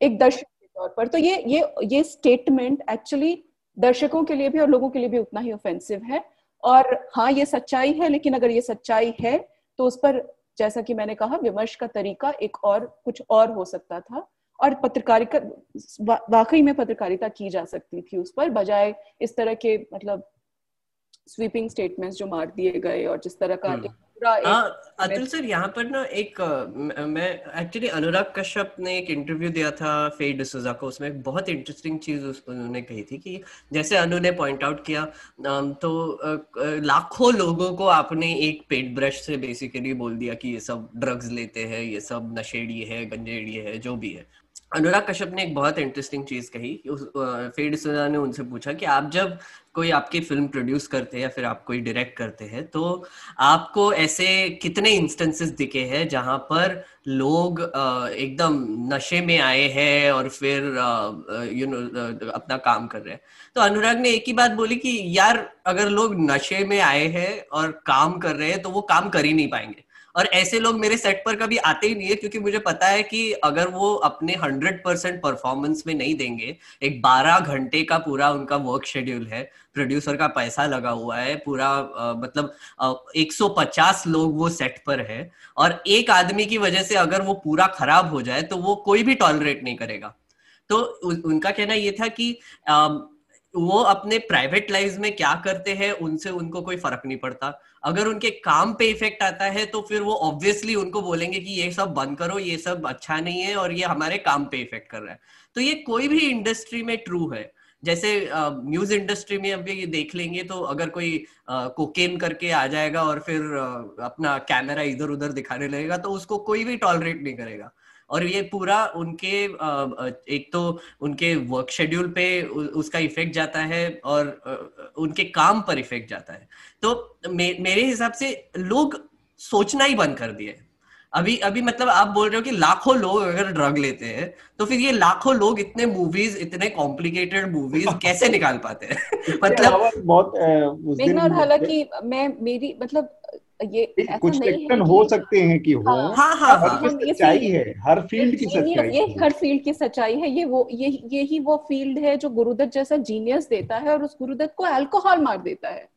एक दर्शक के तौर पर। तो ये ये ये स्टेटमेंट एक्चुअली दर्शकों के लिए भी और लोगों के लिए भी उतना ही ऑफेंसिव है। और हाँ ये सच्चाई है लेकिन अगर ये सच्चाई है तो उस पर जैसा कि मैंने कहा विमर्श का तरीका एक और कुछ और हो सकता था और पत्रकारिता वाकई में पत्रकारिता की जा सकती थी उस पर बजाय इस तरह के मतलब स्वीपिंग स्टेटमेंट्स जो मार दिए गए और जिस तरह का हम्म। अतुल सर यहाँ पर ना एक मैं एक्चुअली अनुराग कश्यप ने एक इंटरव्यू दिया था फेड डिसोजा को उसमें एक बहुत इंटरेस्टिंग चीज़ उन्होंने कही थी कि जैसे अनु ने पॉइंट आउट किया तो लाखों लोगों को आपने एक पेट ब्रश से बेसिकली बोल दिया कि ये सब ड्रग्स लेते हैं ये सब नशेड़ी है गंजेड़ी है जो भी है। अनुराग कश्यप ने एक बहुत इंटरेस्टिंग चीज़ कही फेड सुजा ने उनसे पूछा कि आप जब कोई आपकी फ़िल्म प्रोड्यूस करते हैं या फिर आप कोई डायरेक्ट करते हैं तो आपको ऐसे कितने इंस्टेंसेस दिखे हैं जहाँ पर लोग एकदम नशे में आए हैं और फिर यू नो अपना काम कर रहे हैं? तो अनुराग ने एक ही बात बोली कि यार, अगर लोग नशे में आए हैं और काम कर रहे हैं तो वो काम कर ही नहीं पाएँगे। और ऐसे लोग मेरे सेट पर कभी आते ही नहीं है क्योंकि मुझे पता है कि अगर वो अपने हंड्रेड परसेंट परफॉर्मेंस में नहीं देंगे एक बारह घंटे का पूरा उनका वर्क शेड्यूल है प्रोड्यूसर का पैसा लगा हुआ है पूरा आ, मतलब आ, 150 लोग वो सेट पर है और एक आदमी की वजह से अगर वो पूरा खराब हो जाए तो वो कोई भी टॉलरेट नहीं करेगा। तो उनका कहना ये था कि आ, वो अपने प्राइवेट लाइफ में क्या करते हैं, उनसे उनको कोई फ़र्क नहीं पड़ता। अगर उनके काम पे इफ़ेक्ट आता है तो फिर वो ऑब्वियसली उनको बोलेंगे कि ये सब बंद करो, ये सब अच्छा नहीं है और ये हमारे काम पे इफ़ेक्ट कर रहा है। तो ये कोई भी इंडस्ट्री में ट्रू है। जैसे न्यूज़ इंडस्ट्री में अभी देख लेंगे तो अगर कोई कोकेन करके आ जाएगा और फिर अपना कैमरा इधर उधर दिखाने लगेगा तो उसको कोई भी टॉलरेट नहीं करेगा। और ये पूरा उनके एक तो उनके वर्क शेड्यूल पे उसका इफ़ेक्ट जाता है और उनके काम पर इफ़ेक्ट जाता है। तो मे, मेरे हिसाब से लोग सोचना ही बंद कर दिए। अभी अभी मतलब आप बोल रहे हो कि लाखों लोग अगर ड्रग लेते हैं तो फिर ये लाखों लोग इतने मूवीज़ इतने कॉम्प्लिकेटेड मूवीज़ कैसे निकाल पाते हैं? मतलब बहुत हालाँकि मैं मेरी मतलब ये कुछ सेक्शन हो सकते हैं कि हो हाँ, हाँ, हाँ, हाँ, सच्चाई है हर फ़ील्ड की सच्चाई ये हर फ़ील्ड की सच्चाई है ये वो ये यही वो फ़ील्ड है जो गुरुदत्त जैसा जीनियस देता है और उस गुरुदत्त को अल्कोहल मार देता है।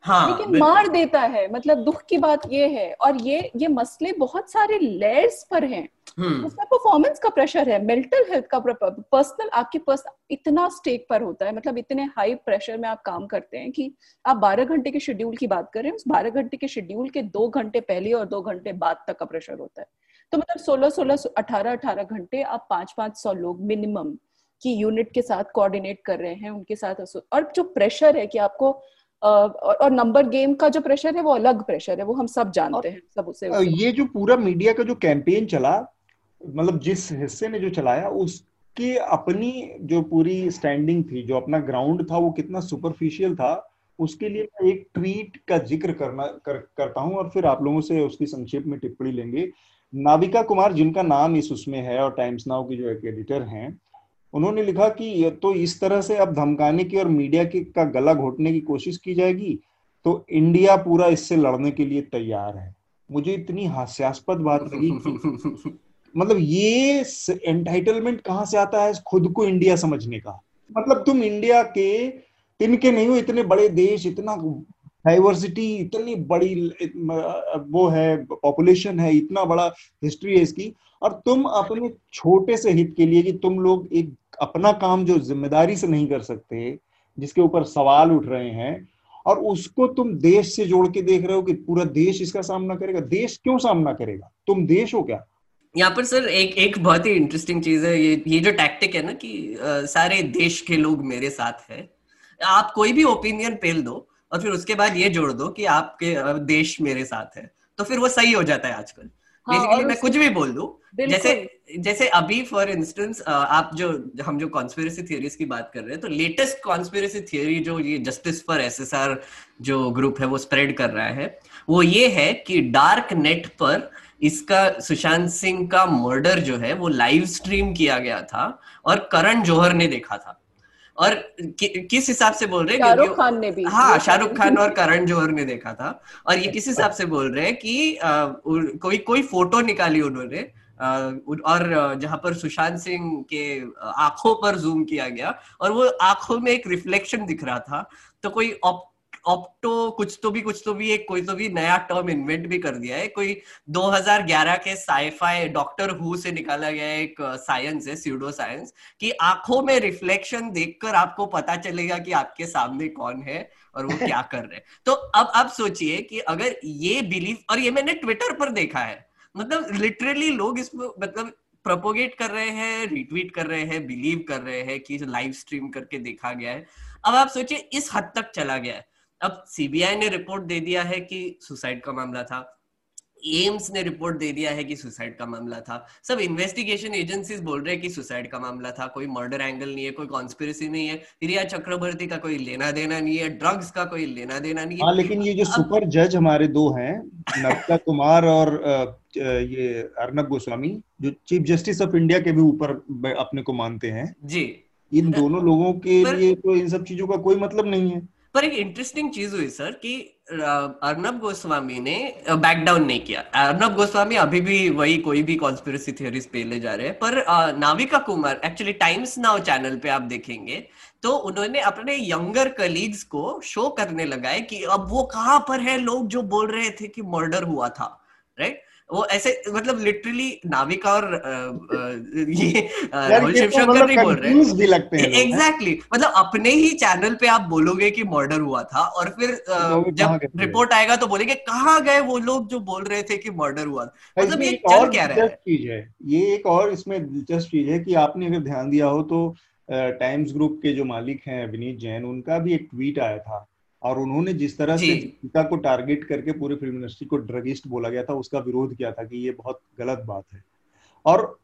हाँ, लेकिन मार देता है मतलब दुख की बात ये है और ये ये मसले बहुत सारे लेयर्स पर हैं। उसमें परफॉर्मेंस का प्रेशर है मेंटल हेल्थ का पर्सनल आपके पर्स इतना स्टेक पर होता है मतलब इतने हाई प्रेशर में आप काम करते हैं कि आप 12 घंटे के शेड्यूल की बात करें उस 12 घंटे के शेड्यूल के दो घंटे पहले और दो घंटे बाद तक का प्रेशर होता है। तो मतलब सोलह सोलह अठारह अठारह घंटे आप पाँच पाँच सौ लोग मिनिमम की यूनिट के साथ कोऑर्डिनेट कर रहे हैं उनके साथ और जो प्रेशर है कि आपको और नंबर गेम का जो प्रेशर है वो अलग प्रेशर है वो हम सब जानते हैं सब उसे, उसे ये जो पूरा मीडिया का जो कैंपेन चला मतलब जिस हिस्से ने जो चलाया उसकी अपनी जो पूरी स्टैंडिंग थी जो अपना ग्राउंड था वो कितना सुपरफिशियल था उसके लिए मैं एक ट्वीट का ज़िक्र करना कर, करता हूँ और फिर आप लोगों से उसकी संक्षेप में टिप्पणी लेंगे। नाविका कुमार जिनका नाम इस उसमें है और टाइम्स नाउ की जो एक एडिटर हैं उन्होंने लिखा कि ये तो इस तरह से अब धमकाने की और मीडिया की का गला घोटने की कोशिश की जाएगी तो इंडिया पूरा इससे लड़ने के लिए तैयार है। मुझे इतनी हास्यास्पद बात लगी मतलब ये एंटाइटलमेंट कहाँ से आता है खुद को इंडिया समझने का? मतलब तुम इंडिया के, तिनके नहीं हो, इतने बड़े देश, इतना डाइवर्सिटी इतनी बड़ी वो है पॉपुलेशन है, इतना बड़ा हिस्ट्री है इसकी, और तुम अपने छोटे से हित के लिए कि तुम लोग एक अपना काम जो ज़िम्मेदारी से नहीं कर सकते, जिसके ऊपर सवाल उठ रहे हैं, और उसको तुम देश से जोड़ के देख रहे हो कि पूरा देश इसका सामना करेगा। देश क्यों सामना करेगा? तुम देश हो क्या? यहाँ पर सर एक एक बहुत ही इंटरेस्टिंग चीज़ है ये ये जो टैक्टिक है ना कि आ, सारे देश के लोग मेरे साथ है। आप कोई भी ओपिनियन पेल दो और फिर उसके बाद ये जोड़ दो कि आपके देश मेरे साथ है। तो फिर वो सही हो जाता है आजकल। बेसिकली हाँ, मैं कुछ भी बोल दू जैसे जैसे अभी फॉर इंस्टेंस आप जो हम जो कॉन्स्पिरसी थियरीज की बात कर रहे हैं तो लेटेस्ट कॉन्स्पिरसी थियोरी जो ये जस्टिस फॉर एसएसआर जो ग्रुप है वो स्प्रेड कर रहा है। वो ये है कि डार्क नेट पर इसका सुशांत सिंह का मर्डर जो है वो लाइव स्ट्रीम किया गया था और करण जौहर ने देखा था। और कि, किस हिसाब से बोल रहे हैं? शाहरुख खान ने भी। हाँ शाहरुख खान और करण जौहर ने देखा था। और ये किस हिसाब से बोल रहे हैं कि आ, कोई कोई फ़ोटो निकाली उन्होंने और जहाँ पर सुशांत सिंह के आँखों पर जूम किया गया और वो आँखों में एक रिफ्लेक्शन दिख रहा था। तो कोई ऑप्टो कुछ तो भी, कुछ तो भी एक, कोई तो भी नया टर्म इन्वेंट भी कर दिया है। कोई 2011 के साइफाई डॉक्टर हु से निकाला गया एक साइंस है सीडो साइंस कि आँखों में रिफ्लेक्शन देखकर आपको पता चलेगा कि आपके सामने कौन है और वो क्या कर रहे हैं। तो अब आप सोचिए कि अगर ये बिलीव और ये मैंने ट्विटर पर देखा है मतलब लिटरली लोग इसमें मतलब प्रोपोगेट कर रहे हैं रिट्वीट कर रहे हैं बिलीव कर रहे हैं कि लाइव स्ट्रीम करके देखा गया है। अब आप सोचिए, इस हद तक चला गया है। अब सीबीआई ने रिपोर्ट दे दिया है कि सुसाइड का मामला था। एम्स ने रिपोर्ट दे दिया है कि सुसाइड का मामला था। सब इन्वेस्टिगेशन एजेंसीज बोल रहे हैं कि सुसाइड का मामला था। कोई मर्डर एंगल नहीं है कोई कॉन्स्पिरसी नहीं है। रिया चक्रवर्ती का कोई लेना देना नहीं है ड्रग्स का कोई लेना देना नहीं है। हाँ लेकिन ये जो सुपर जज हमारे दो हैं नवता कुमार और ये अर्नब गोस्वामी जो चीफ जस्टिस ऑफ़ इंडिया के भी ऊपर अपने को मानते हैं जी। इन दोनों लोगों के लिए तो इन सब चीज़ों का कोई मतलब नहीं है। पर एक इंटरेस्टिंग चीज़ हुई सर कि अर्नब गोस्वामी ने बैक डाउन नहीं किया। अर्नब गोस्वामी अभी भी वही कोई भी कॉन्स्पिरसी थियोरीज पे ले जा रहे हैं, पर Navika Kumar actually Times Now channel पे आप देखेंगे तो उन्होंने अपने यंगर कलीग्स को शो करने लगाए कि अब वो कहाँ पर है लोग जो बोल रहे थे कि मर्डर हुआ था राइट वो ऐसे मतलब लिटरली नाविका और ये राहुल शिवशंकर मतलब नहीं बोल रहे भी लगते हैं एग्जैक्टली मतलब अपने ही चैनल पे आप बोलोगे कि मर्डर हुआ था और फिर जब रिपोर्ट आएगा तो बोलेंगे कहाँ गए वो लोग जो बोल रहे थे कि मर्डर हुआ मतलब ये चल क्या रहा है? चीज़ है। ये एक और इसमें दिलचस्प चीज़ है कि आपने अगर ध्यान दिया हो तो टाइम्स ग्रुप के जो मालिक हैं विनीत जैन उनका भी एक ट्वीट आया था। और उन्होंने जिस तरह से गीता को टारगेट करके पूरी फ़िल्म इंडस्ट्री को ड्रगिस्ट बोला गया था उसका विरोध किया था कि ये बहुत गलत बात है। और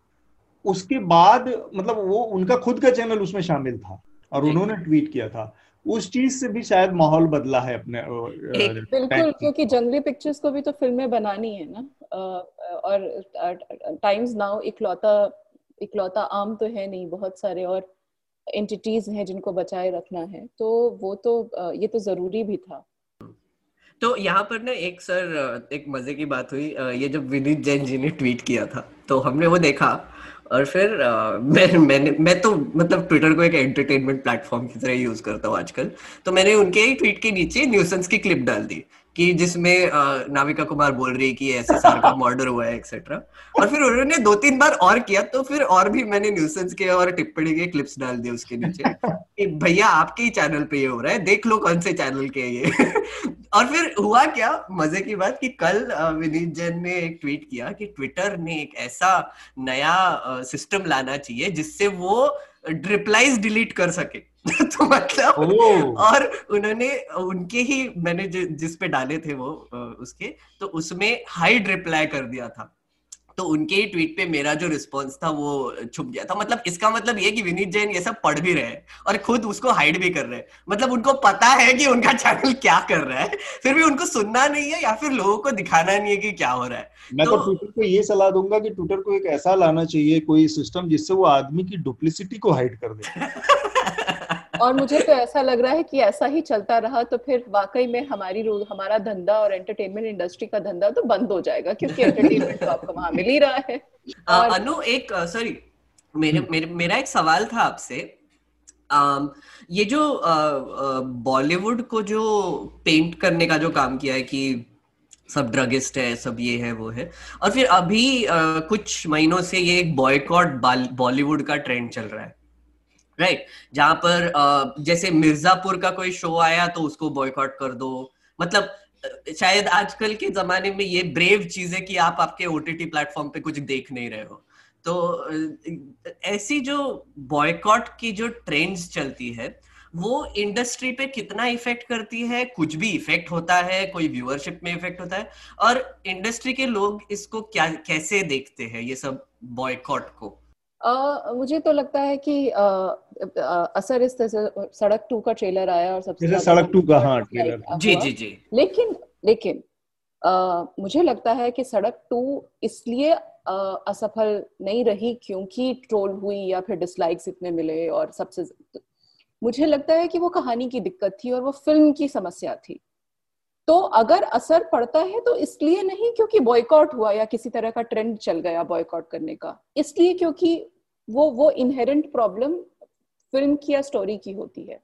उसके बाद मतलब वो उनका खुद का चैनल उसमें शामिल था और उन्होंने ट्वीट किया था। उस चीज़ से भी शायद माहौल बदला है अपने बिल्कुल क्योंकि जंगली पिक्चर्स को भी तो फ़िल्में बनानी है ना। और टाइम्स नाउ इकलौता इकलौता आम तो है नहीं बहुत सारे और एंटिटीज हैं जिनको बचाए रखना है तो वो तो ये तो ज़रूरी भी था। तो यहाँ पर ना एक सर, एक मज़े की बात हुई ये जब विनीत जैन जी ने ट्वीट किया था तो हमने वो देखा, और फिर मैं, मैंने, मैं तो मतलब ट्विटर को एक एंटरटेनमेंट प्लेटफॉर्म की तरह यूज़ करता हूँ आजकल तो मैंने उनके ट्वीट के नीचे न्यूसेंस की क्लिप डाल दी। कि जिसमें नाविका कुमार बोल रही कि ऐसे सार का मर्डर हुआ है एक्सेट्रा और फिर उन्होंने दो तीन बार और किया तो फिर और भी मैंने न्यूसेंस के और टिप्पणी के क्लिप्स डाल दिए उसके नीचे कि, भैया, आपके ही चैनल पे ये हो रहा है, देख लो कौन से चैनल के ये। और फिर हुआ क्या, मज़े की बात कि कल विनीत जैन ने एक ट्वीट किया कि ट्विटर ने एक ऐसा नया सिस्टम लाना चाहिए जिससे वो रिप्लाईज डिलीट कर सके। तो मतलब और उन्होंने उनके ही मैंने जिस पे डाले थे वो उसके तो उसमें हाइड रिप्लाई कर दिया था। तो उनके ही ट्वीट पे मेरा जो रिस्पॉन्स था वो छुप गया था। मतलब इसका मतलब ये कि विनीत जैन ये सब पढ़ भी रहे हैं और खुद उसको हाइड भी कर रहे हैं। मतलब उनको पता है कि उनका चैनल क्या कर रहा है फिर भी उनको सुनना नहीं है या फिर लोगों को दिखाना नहीं है कि क्या हो रहा है। मैं तो, तो ट्विटर को ये सलाह दूँगा कि ट्विटर को एक ऐसा लाना चाहिए कोई सिस्टम जिससे वो आदमी की डुप्लिसिटी को हाइड कर दे। और मुझे तो ऐसा लग रहा है कि ऐसा ही चलता रहा तो फिर वाकई में हमारी रोज हमारा धंधा और एंटरटेनमेंट इंडस्ट्री का धंधा तो बंद हो जाएगा क्योंकि एंटरटेनमेंट तो आपको वहाँ मिल ही रहा है और... अनु एक सॉरी मेरे। मेरे मेरा एक सवाल था आपसे Um, ये जो बॉलीवुड को जो पेंट करने का जो काम किया है कि सब ड्रगिस्ट है सब ये है वो है और फिर अभी uh, कुछ महीनों से ये एक बॉयकॉट बॉलीवुड का ट्रेंड चल रहा है राइट? जहाँ पर जैसे मिर्जापुर का कोई शो आया तो उसको बॉयकॉट कर दो। मतलब शायद आजकल के जमाने में ये ब्रेव चीज़ है कि आप आपके ओटीटी प्लेटफॉर्म पे कुछ देख नहीं रहे हो। तो ऐसी जो बॉयकॉट की जो ट्रेंड्स चलती है, वो इंडस्ट्री पे कितना इफ़ेक्ट करती है? कुछ भी इफ़ेक्ट होता है, कोई व्यूअरशिप में इफ़ेक्ट होता है। और इंडस्ट्री के लोग इसको क्या, कैसे देखते हैं ये सब बॉयकॉट को? Uh, मुझे तो लगता है कि uh, uh, असर इस तरह सड़क टू का ट्रेलर आया और सबसे सड़क टू का हाँ ट्रेलर। जी जी जी। लेकिन लेकिन uh, मुझे लगता है कि सड़क टू इसलिए uh, असफल नहीं रही क्योंकि ट्रोल हुई या फिर डिसलाइक्स इतने मिले और सबसे मुझे लगता है कि वो कहानी की दिक्कत थी और वो फ़िल्म की समस्या थी। तो अगर असर पड़ता है तो इसलिए नहीं क्योंकि बॉयकॉट हुआ या किसी तरह का ट्रेंड चल गया बॉयकॉट करने का। इसलिए क्योंकि वो वो इनहेरेंट प्रॉब्लम फ़िल्म की या स्टोरी की होती है।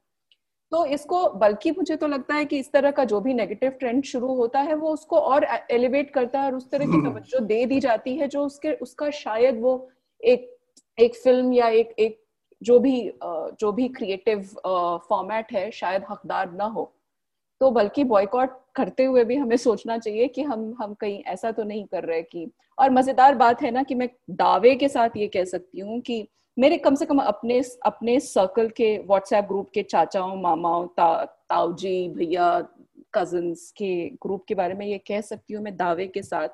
तो इसको बल्कि मुझे तो लगता है कि इस तरह का जो भी नेगेटिव ट्रेंड शुरू होता है वो उसको और एलिवेट करता है और उस तरह की हम्म। तवज्जो दे दी जाती है जो उसके उसका शायद वो एक एक फ़िल्म या एक एक जो भी जो भी क्रिएटिव फॉर्मेट है शायद हकदार ना हो। तो बल्कि बॉयकॉट करते हुए भी हमें सोचना चाहिए कि हम हम कहीं ऐसा तो नहीं कर रहे कि और मज़ेदार बात है ना कि मैं दावे के साथ ये कह सकती हूँ कि मेरे कम से कम अपने अपने सर्कल के व्हाट्सएप ग्रुप के चाचाओं मामाओं ता, ताऊजी भैया कजन्स के ग्रुप के बारे में ये कह सकती हूँ मैं दावे के साथ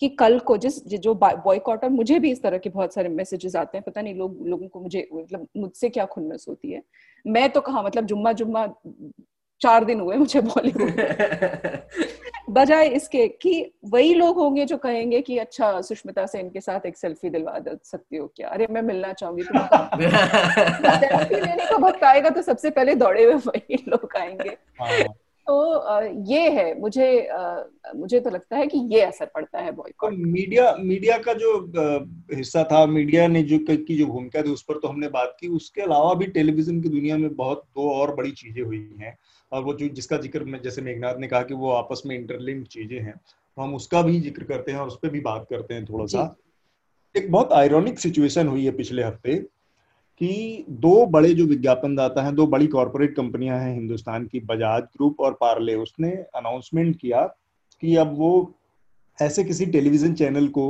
कि कल को जिस जो बॉयकॉट और मुझे भी इस तरह के बहुत सारे मैसेजेस आते हैं पता नहीं लोग लोगों को मुझे मतलब मुझसे क्या खुन्नस होती है। मैं तो कहा मतलब जुम्मा जुम्मा चार दिन हुए मुझे बॉलीवुड बजाय इसके कि वही लोग होंगे जो कहेंगे कि अच्छा सुष्मिता से इनके साथ एक सेल्फी दिलवा दे सकती हो क्या? अरे मैं मिलना चाहूँगी सेल्फी लेने का वक्त आएगा तो सबसे पहले दौड़े हुए वही लोग आएँगे। हाँ। तो ये है मुझे मुझे तो लगता है कि ये असर पड़ता है बॉयकॉट तो मीडिया मीडिया का जो हिस्सा था मीडिया ने जो की जो भूमिका थी उस पर तो हमने बात की। उसके अलावा भी टेलीविज़न की दुनिया में बहुत दो और बड़ी चीज़ें हुई हैं। और वो जो जिसका ज़िक्र में जैसे मेघनाथ ने कहा कि वो आपस में इंटरलिंक चीज़ें हैं तो हम उसका भी ज़िक्र करते हैं और उस पर भी बात करते हैं थोड़ा सा। एक बहुत आयरॉनिक सिचुएशन हुई है पिछले हफ़्ते कि दो बड़े जो विज्ञापन दाता हैं दो बड़ी कॉरपोरेट कंपनियाँ हैं हिंदुस्तान की बजाज ग्रुप और पार्ले उसने अनाउंसमेंट किया कि अब वो ऐसे किसी टेलीविज़न चैनल को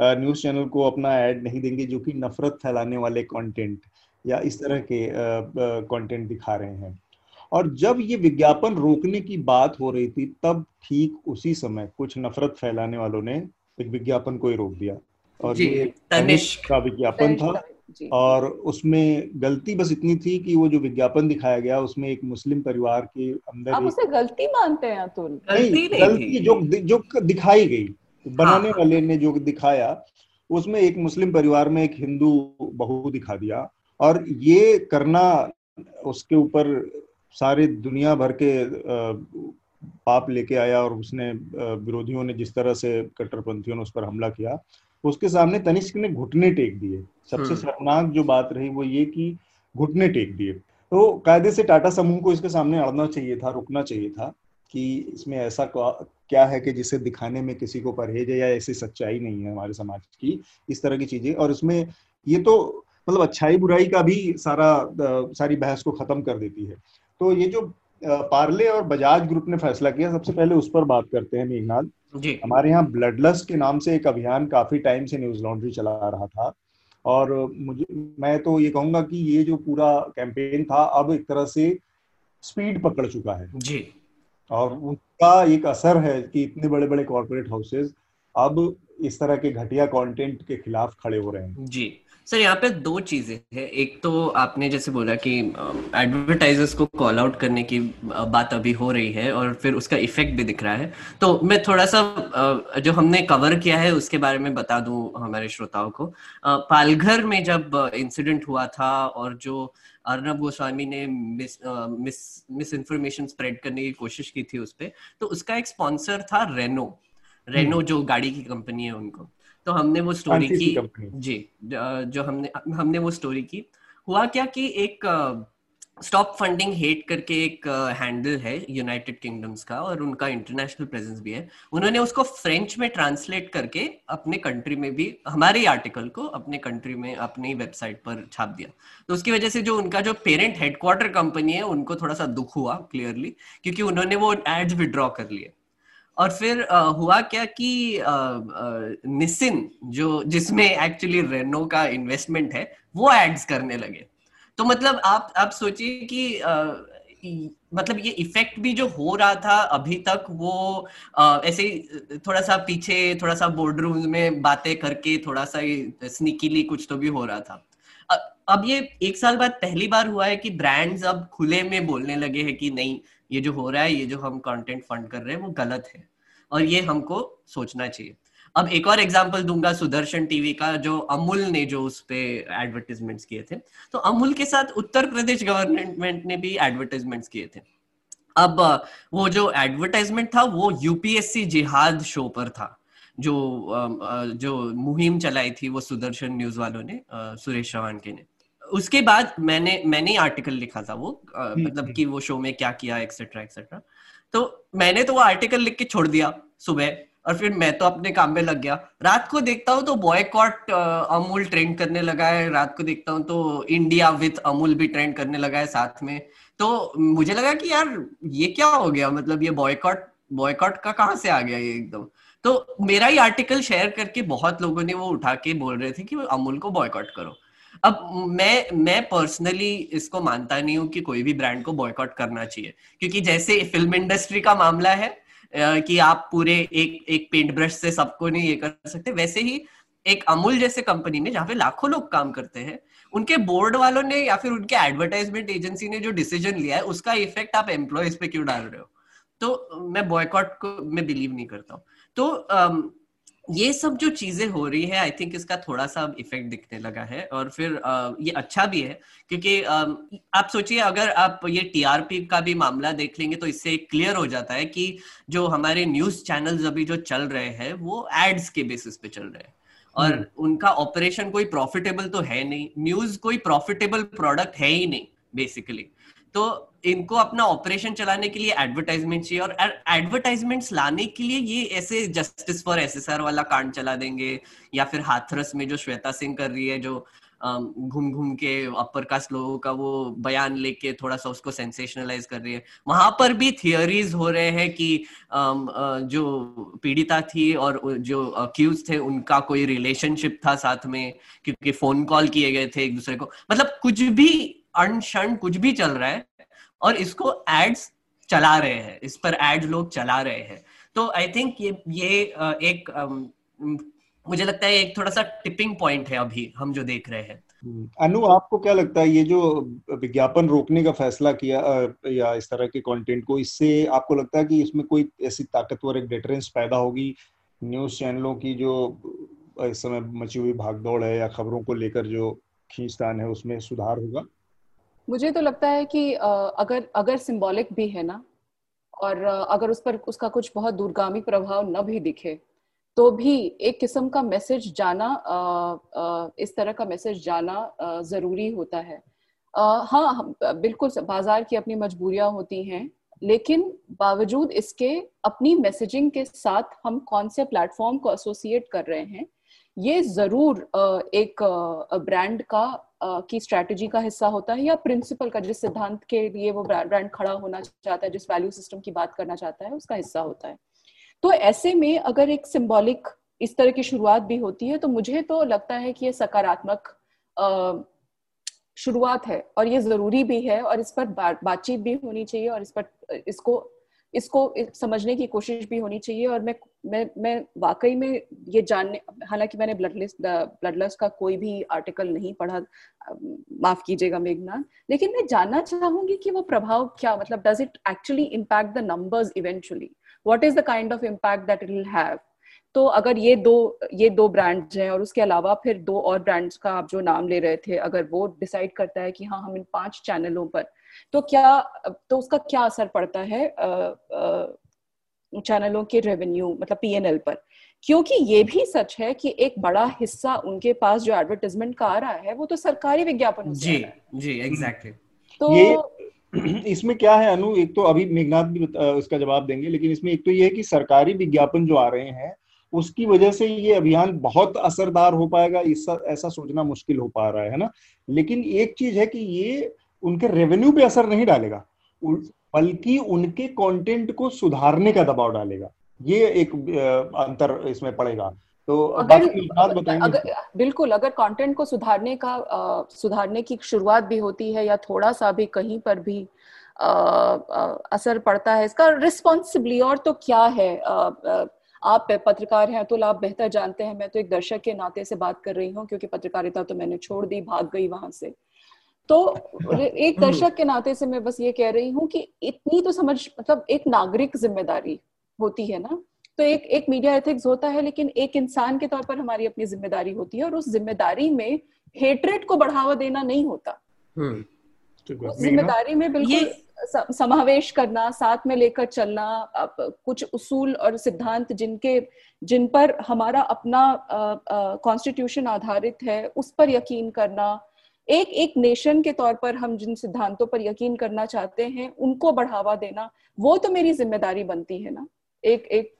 न्यूज़ चैनल को अपना ऐड नहीं देंगे जो कि नफरत फैलाने वाले कंटेंट या इस तरह के कंटेंट दिखा रहे हैं। और जब ये विज्ञापन रोकने की बात हो रही थी तब ठीक उसी समय कुछ नफरत फैलाने वालों ने एक विज्ञापन को ही रोक दिया। और ये का विज्ञापन था और उसमें गलती बस इतनी थी कि वो जो विज्ञापन दिखाया गया उसमें एक मुस्लिम परिवार के अंदर आप उसे गलती मानते हैं अतुल? नहीं गलती जो जो दिखाई गई बनाने हाँ। वाले ने जो दिखाया उसमें एक मुस्लिम परिवार में एक हिंदू बहू दिखा दिया। और ये करना उसके ऊपर सारे दुनिया भर के पाप लेके आया और उसने विरोधियों ने जिस तरह से कट्टरपंथियों ने उस पर हमला किया उसके सामने तनिष्क ने घुटने टेक दिए। सबसे हम्म। शर्मनाक जो बात रही वो ये कि घुटने टेक दिए। तो कायदे से टाटा समूह को इसके सामने अड़ना चाहिए था रुकना चाहिए था कि इसमें ऐसा क्या है कि जिसे दिखाने में किसी को परहेज है या ऐसी सच्चाई नहीं है हमारे समाज की इस तरह की चीज़ें। और इसमें ये तो मतलब अच्छाई बुराई का भी सारा सारी बहस को खत्म कर देती है। तो ये जो पार्ले और बजाज ग्रुप ने फैसला किया सबसे पहले उस पर बात करते हैं मेघनाथ जी। हमारे यहाँ ब्लड लस्ट के नाम से एक अभियान काफ़ी टाइम से न्यूज़ लॉन्ड्री चला रहा था और मुझे मैं तो ये कहूँगा कि ये जो पूरा कैंपेन था अब एक तरह से स्पीड पकड़ चुका है। जी। और उनका एक असर है कि इतने बड़े बड़े कॉर्पोरेट हाउसेज अब इस तरह के घटिया कंटेंट के खिलाफ खड़े हो रहे हैं। जी। सर यहाँ पे दो चीज़ें हैं। एक तो आपने जैसे बोला कि एडवर्टाइजर्स को कॉल आउट करने की बात अभी हो रही है और फिर उसका इफ़ेक्ट भी दिख रहा है। तो मैं थोड़ा सा जो हमने कवर किया है उसके बारे में बता दूँ हमारे श्रोताओं को। पालघर में जब इंसिडेंट हुआ था और जो अर्नब गोस्वामी ने miss miss misinformation spread करने की कोशिश की थी उस पर तो उसका एक स्पॉन्सर था रेनो रेनो हम्म। जो गाड़ी की कंपनी है उनको। तो हमने वो स्टोरी की। जी जो हमने हमने वो स्टोरी की। हुआ क्या कि एक स्टॉप फंडिंग हेट करके एक हैंडल है यूनाइटेड किंगडम्स का और उनका इंटरनेशनल प्रेजेंस भी है। उन्होंने उसको फ्रेंच में ट्रांसलेट करके अपने कंट्री में भी हमारे आर्टिकल को अपने कंट्री में अपनी वेबसाइट पर छाप दिया। तो उसकी वजह से जो उनका जो पेरेंट हेडक्वार्टर कंपनी है उनको थोड़ा सा दुख हुआ क्लियरली क्योंकि उन्होंने वो एड्स विड्रॉ कर लिए। और फिर आ, हुआ क्या कि निसिन जो जिसमें एक्चुअली रेनो का इन्वेस्टमेंट है वो एड्स करने लगे। तो मतलब आप आप सोचिए कि आ, मतलब ये इफ़ेक्ट भी जो हो रहा था अभी तक वो आ, ऐसे थोड़ा सा पीछे थोड़ा सा बोर्ड रूम में बातें करके थोड़ा सा स्निकीली कुछ तो भी हो रहा था। अब ये एक साल बाद पहली बार हुआ है कि ब्रांड्स अब खुले में बोलने लगे हैं कि नहीं ये जो हो रहा है, ये जो हम कंटेंट फंड कर रहे हैं, वो गलत है और ये हमको सोचना चाहिए। अब एक और एग्ज़ाम्पल दूँगा, सुदर्शन टीवी का, जो अमूल ने जो उस पे एडवर्टीजमेंट्स किए थे। तो अमूल के साथ उत्तर प्रदेश गवर्नमेंट ने भी एडवर्टीजमेंट्स किए थे। अब वो जो एडवर्टाइजमेंट था, वो यूपीएससी जिहाद शो पर था। जो जो मुहिम चलाई थी वो सुदर्शन न्यूज़ वालों ने सुरेश चौहान के ने। उसके बाद मैंने मैंने आर्टिकल लिखा था वो हम्म, मतलब हम्म। कि वो शो में क्या किया एक्सेट्रा एक्सेट्रा तो मैंने तो वो आर्टिकल लिख के छोड़ दिया सुबह और फिर मैं तो अपने काम में लग गया। रात को देखता हूँ तो बॉयकॉट अमूल ट्रेंड करने लगा है। रात को देखता हूँ तो इंडिया विथ अमूल भी ट्रेंड करने लगा है साथ में। तो मुझे लगा कि यार ये क्या हो गया? मतलब ये बॉयकॉट बॉयकॉट का कहाँ से आ गया ये एकदम? तो मेरा ही आर्टिकल शेयर करके बहुत लोगों ने वो उठा के बोल रहे थे कि अमूल को बॉयकॉट करो। अब मैं मैं पर्सनली इसको मानता नहीं हूँ कि कोई भी ब्रांड को बॉयकॉट करना चाहिए। क्योंकि जैसे फ़िल्म इंडस्ट्री का मामला है कि आप पूरे एक एक पेंट ब्रश से सबको नहीं ये कर सकते, वैसे ही एक अमूल जैसे कंपनी में जहाँ पे लाखों लोग काम करते हैं, उनके बोर्ड वालों ने या फिर उनके एडवर्टाइजमेंट एजेंसी ने जो डिसीज़न लिया है, उसका इफ़ेक्ट आप एम्प्लॉयज़ पे क्यों डाल रहे हो? तो मैं बॉयकॉट को, मैं बिलीव नहीं करता हूँ। तो ये सब जो चीज़ें हो रही है आई थिंक इसका थोड़ा सा इफ़ेक्ट दिखने लगा है। और फिर ये अच्छा भी है क्योंकि आप सोचिए अगर आप ये टीआरपी का भी मामला देख लेंगे तो इससे क्लियर हो जाता है कि जो हमारे न्यूज़ चैनल्स अभी जो चल रहे हैं वो एड्स के बेसिस पे चल रहे हैं। और हम्म। उनका ऑपरेशन कोई प्रॉफिटेबल तो है नहीं न्यूज़ कोई प्रॉफिटेबल प्रोडक्ट है ही नहीं बेसिकली तो इनको अपना ऑपरेशन चलाने के लिए एडवर्टाइजमेंट चाहिए और एडवर्टाइजमेंट्स लाने के लिए ये ऐसे जस्टिस फॉर एसएसआर वाला कांड चला देंगे या फिर हाथरस में जो श्वेता सिंह कर रही है, जो घूम घूम के अपर कास्ट लोगों का वो बयान लेके थोड़ा सा उसको सेंसेशनलाइज कर रही है। वहाँ पर भी थियोरीज हो रहे हैं कि जो पीड़िता थी और जो अक्यूज थे, उनका कोई रिलेशनशिप था साथ में, क्योंकि फ़ोन कॉल किए गए थे एक दूसरे को। मतलब कुछ भी अनशन, कुछ भी चल रहा है और इसको एड्स चला रहे हैं। इस पर एड लोग चला रहे हैं। तो आई थिंक ये ये एक मुझे लगता है एक थोड़ा सा टिपिंग पॉइंट है अभी हम जो देख रहे हैं। हम्म, अनु आपको क्या लगता है ये जो विज्ञापन रोकने का फैसला किया या इस तरह के कंटेंट को इससे आपको लगता है कि इसमें कोई ऐसी ताकतवर एक डिटरेंस पैदा होगी? न्यूज़ चैनलों की जो इस समय मची हुई भागदौड़ है या खबरों को लेकर जो खींचतान है उसमें सुधार होगा? मुझे तो लगता है कि अगर अगर सिंबॉलिक भी है ना, और अगर उस पर उसका कुछ बहुत दूरगामी प्रभाव न भी दिखे तो भी एक किस्म का मैसेज जाना इस तरह का मैसेज जाना ज़रूरी होता है। हाँ बिल्कुल बाज़ार की अपनी मजबूरियाँ होती हैं, लेकिन बावजूद इसके अपनी मैसेजिंग के साथ हम कौन से प्लेटफॉर्म को एसोसिएट कर रहे हैं, ये ज़रूर एक ब्रांड का की स्ट्रेटजी का हिस्सा होता है या प्रिंसिपल का, जिस सिद्धांत के लिए वो ब्रांड खड़ा होना चाहता है, जिस वैल्यू सिस्टम की बात करना चाहता है, उसका हिस्सा होता है। तो ऐसे में अगर एक सिंबॉलिक इस तरह की शुरुआत भी होती है तो मुझे तो लगता है कि ये सकारात्मक शुरुआत है और ये ज़रूरी भी है और इस पर बातचीत भी होनी चाहिए और इस पर, इसको इसको समझने की कोशिश भी होनी चाहिए और मैं मैं मैं वाकई में ये जानने, हालाँकि मैंने ब्लड लिस्ट ब्लड लिस्ट का कोई भी आर्टिकल नहीं पढ़ा माफ़ कीजिएगा मेघना लेकिन मैं जानना चाहूँगी कि वो प्रभाव क्या मतलब does it actually impact the numbers eventually what is the kind of impact that it will have तो अगर ये दो ये दो ब्रांड्स हैं और उसके अलावा फिर दो और ब्रांड्स का आप जो नाम ले रहे थे, अगर वो डिसाइड करता है कि हाँ हम इन पाँच चैनलों पर तो क्या तो उसका क्या असर पड़ता है चैनलों के रेवेन्यू मतलब पीएनएल पर? क्योंकि ये भी सच है कि एक बड़ा हिस्सा उनके पास जो एडवर्टाइजमेंट का आ रहा है वो तो सरकारी विज्ञापन जी जी एग्जैक्टली तो ये इसमें क्या है अनु? एक तो अभी मेघनाथ भी उसका जवाब देंगे लेकिन इसमें एक तो ये है कि सरकारी विज्ञापन जो आ रहे हैं उसकी वजह से ये अभियान बहुत असरदार हो पाएगा इस ऐसा सोचना मुश्किल हो पा रहा है ना? लेकिन एक चीज़ है कि ये उनके रेवेन्यू पे असर नहीं डालेगा। बल्कि उनके कंटेंट को सुधारने का दबाव डालेगा। ये एक अंतर इसमें पड़ेगा। तो अगर, अगर बिल्कुल अगर कंटेंट को सुधारने का आ, सुधारने की शुरुआत भी होती है या थोड़ा सा भी कहीं पर भी आ, आ, असर पड़ता है इसका रिस्पॉन्सिबली और तो क्या है? आ, आ, आप पत्रकार हैं तो आप बेहतर जानते हैं। मैं तो एक दर्शक के नाते से बात कर रही हूँ क्योंकि पत्रकारिता तो मैंने छोड़ दी भाग गई वहाँ से। तो एक दर्शक के नाते से मैं बस ये कह रही हूँ कि इतनी तो समझ मतलब एक नागरिक ज़िम्मेदारी होती है ना? तो एक एक मीडिया एथिक्स होता है लेकिन एक इंसान के तौर पर हमारी अपनी ज़िम्मेदारी होती है और उस ज़िम्मेदारी में हेट्रेट को बढ़ावा देना नहीं होता। हम्म, ज़िम्मेदारी में बिल्कुल समावेश करना साथ में लेकर चलना कुछ उसूल और सिद्धांत जिनके जिन पर हमारा अपना कॉन्स्टिट्यूशन आधारित है उस पर यकीन करना एक एक नेशन के तौर पर हम जिन सिद्धांतों पर यकीन करना चाहते हैं उनको बढ़ावा देना वो तो मेरी ज़िम्मेदारी बनती है ना एक एक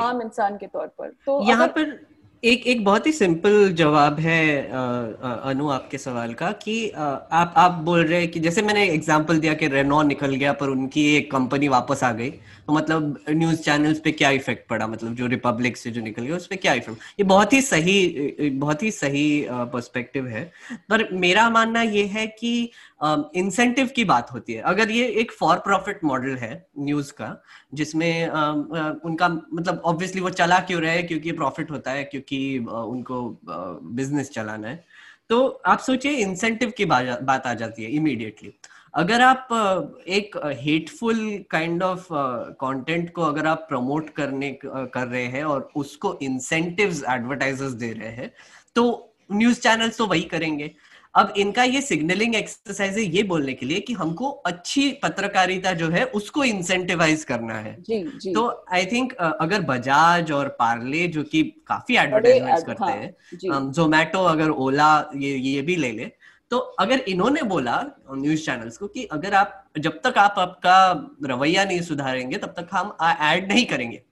आम इंसान के तौर पर। तो यहाँ पर एक एक बहुत ही सिंपल जवाब है अनु आपके सवाल का कि आप आप बोल रहे हैं कि जैसे मैंने एग्जांपल दिया कि रेनो निकल गया पर उनकी एक कंपनी वापस आ गई। मतलब न्यूज़ चैनल्स पे क्या इफ़ेक्ट पड़ा? मतलब जो रिपब्लिक से जो निकल गया, उस पर क्या इफ़ेक्ट ये बहुत ही सही बहुत ही सही पर्सपेक्टिव है। पर मेरा मानना ये है कि इंसेंटिव की बात होती है। अगर ये एक फॉर प्रॉफिट मॉडल है न्यूज़ का, जिसमें उनका मतलब ऑब्वियसली वो चला क्यों रहे क्योंकि प्रॉफिट होता है, क्योंकि उनको बिज़नेस चलाना है। तो आप सोचिए इंसेंटिव की बात आ जाती है इमीडिएटली अगर आप एक हेटफुल काइंड ऑफ़ कंटेंट को अगर आप प्रमोट करने कर रहे हैं और उसको इंसेंटिव्स एडवर्टाइजर्स दे रहे हैं तो न्यूज़ चैनल्स तो वही करेंगे। अब इनका ये सिग्नलिंग एक्सरसाइज है ये बोलने के लिए कि हमको अच्छी पत्रकारिता जो है उसको इंसेंटिवाइज करना है। जी, जी. तो आई थिंक अगर बजाज और पार्ले जो कि काफ़ी एडवर्टाइजमेंट करते हाँ, हैं जोमेटो अगर ओला ये ये भी ले ले तो अगर इन्होंने बोला न्यूज़ चैनल्स को कि अगर आप, जब तक आप आपका रवैया नहीं सुधारेंगे, तब तक हम ऐड नहीं करेंगे।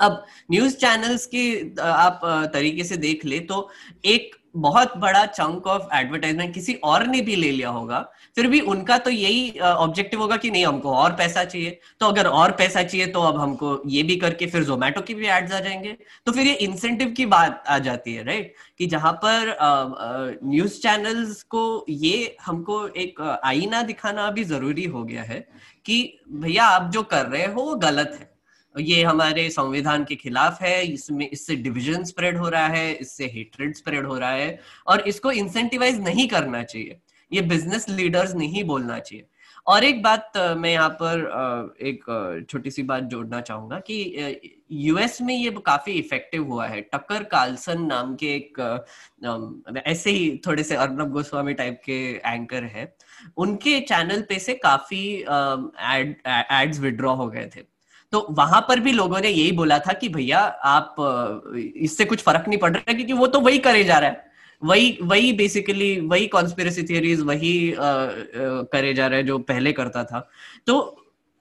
अब न्यूज़ चैनल्स की, आप, तरीके से देख ले तो एक बहुत बड़ा चंक ऑफ़ एडवर्टाइजमेंट किसी और ने भी ले लिया होगा, फिर भी उनका तो यही ऑब्जेक्टिव होगा कि नहीं, हमको और पैसा चाहिए। तो अगर और पैसा चाहिए तो अब हमको ये भी करके फिर जोमेटो की भी एड्स आ जाएँगे। तो फिर ये इंसेंटिव की बात आ जाती है राइट कि जहाँ पर न्यूज़ चैनल्स को ये हमको एक आईना दिखाना भी ज़रूरी हो गया है कि भैया आप जो कर रहे हो वो गलत है। ये हमारे संविधान के खिलाफ है, इसमें, इससे डिविजन स्प्रेड हो रहा है, इससे हेट्रेड स्प्रेड हो रहा है और इसको इंसेंटिवाइज नहीं करना चाहिए। ये बिज़नेस लीडर्स नहीं बोलना चाहिए। और एक बात मैं यहाँ पर एक छोटी सी बात जोड़ना चाहूँगा कि यूएस में ये काफ़ी इफ़ेक्टिव हुआ है। टक्कर कार्लसन नाम के एक ऐसे ही थोड़े से अर्नब गोस्वामी टाइप के एंकर है। उनके चैनल पे से काफ़ी एड एड्स विड्रॉ हो गए थे। तो वहाँ पर भी लोगों ने यही बोला था कि भैया आप इससे कुछ फ़र्क नहीं पड़ रहा क्योंकि वो तो वही करे जा रहा है। वही वही बेसिकली वही कॉन्स्पिरसी थियरीज वही आ, आ, करे जा रहा है जो पहले करता था। तो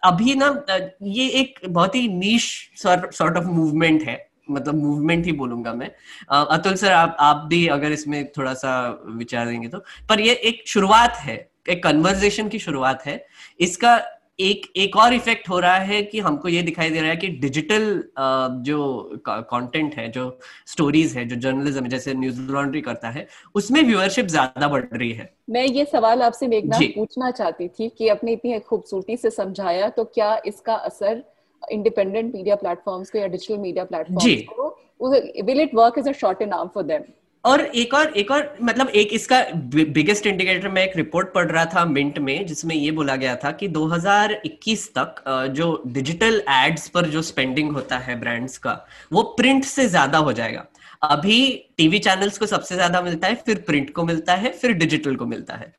अभी ना ये एक बहुत ही नीश सॉर्ट ऑफ़ मूवमेंट है। मतलब मूवमेंट ही बोलूँगा मैं। अतुल सर आप आप भी अगर इसमें थोड़ा सा विचार देंगे तो। पर ये एक शुरुआत है एक कन्वर्जेशन की शुरुआत है। इसका एक एक और इफ़ेक्ट हो रहा है कि हमको ये दिखाई दे रहा है कि डिजिटल जो कंटेंट है जो स्टोरीज है जो जर्नलिज्म जैसे न्यूज़ लॉन्ड्री करता है उसमें व्यूअरशिप ज़्यादा बढ़ रही है। मैं ये सवाल आपसे मेघना पूछना चाहती थी कि आपने इतनी खूबसूरती से समझाया तो क्या इसका असर इंडिपेंडेंट मीडिया प्लेटफॉर्म्स को या डिजिटल मीडिया प्लेटफॉर्म्स को will it work as a shot in arm for them और एक और एक और मतलब एक इसका बिगेस्ट इंडिकेटर मैं एक रिपोर्ट पढ़ रहा था मिंट में, जिसमें ये बोला गया था कि 2021 तक जो डिजिटल एड्स पर जो स्पेंडिंग होता है ब्रांड्स का, वो प्रिंट से ज़्यादा हो जाएगा। अभी टीवी चैनल्स को सबसे ज़्यादा मिलता है, फिर प्रिंट को मिलता है, फिर डिजिटल को मिलता है।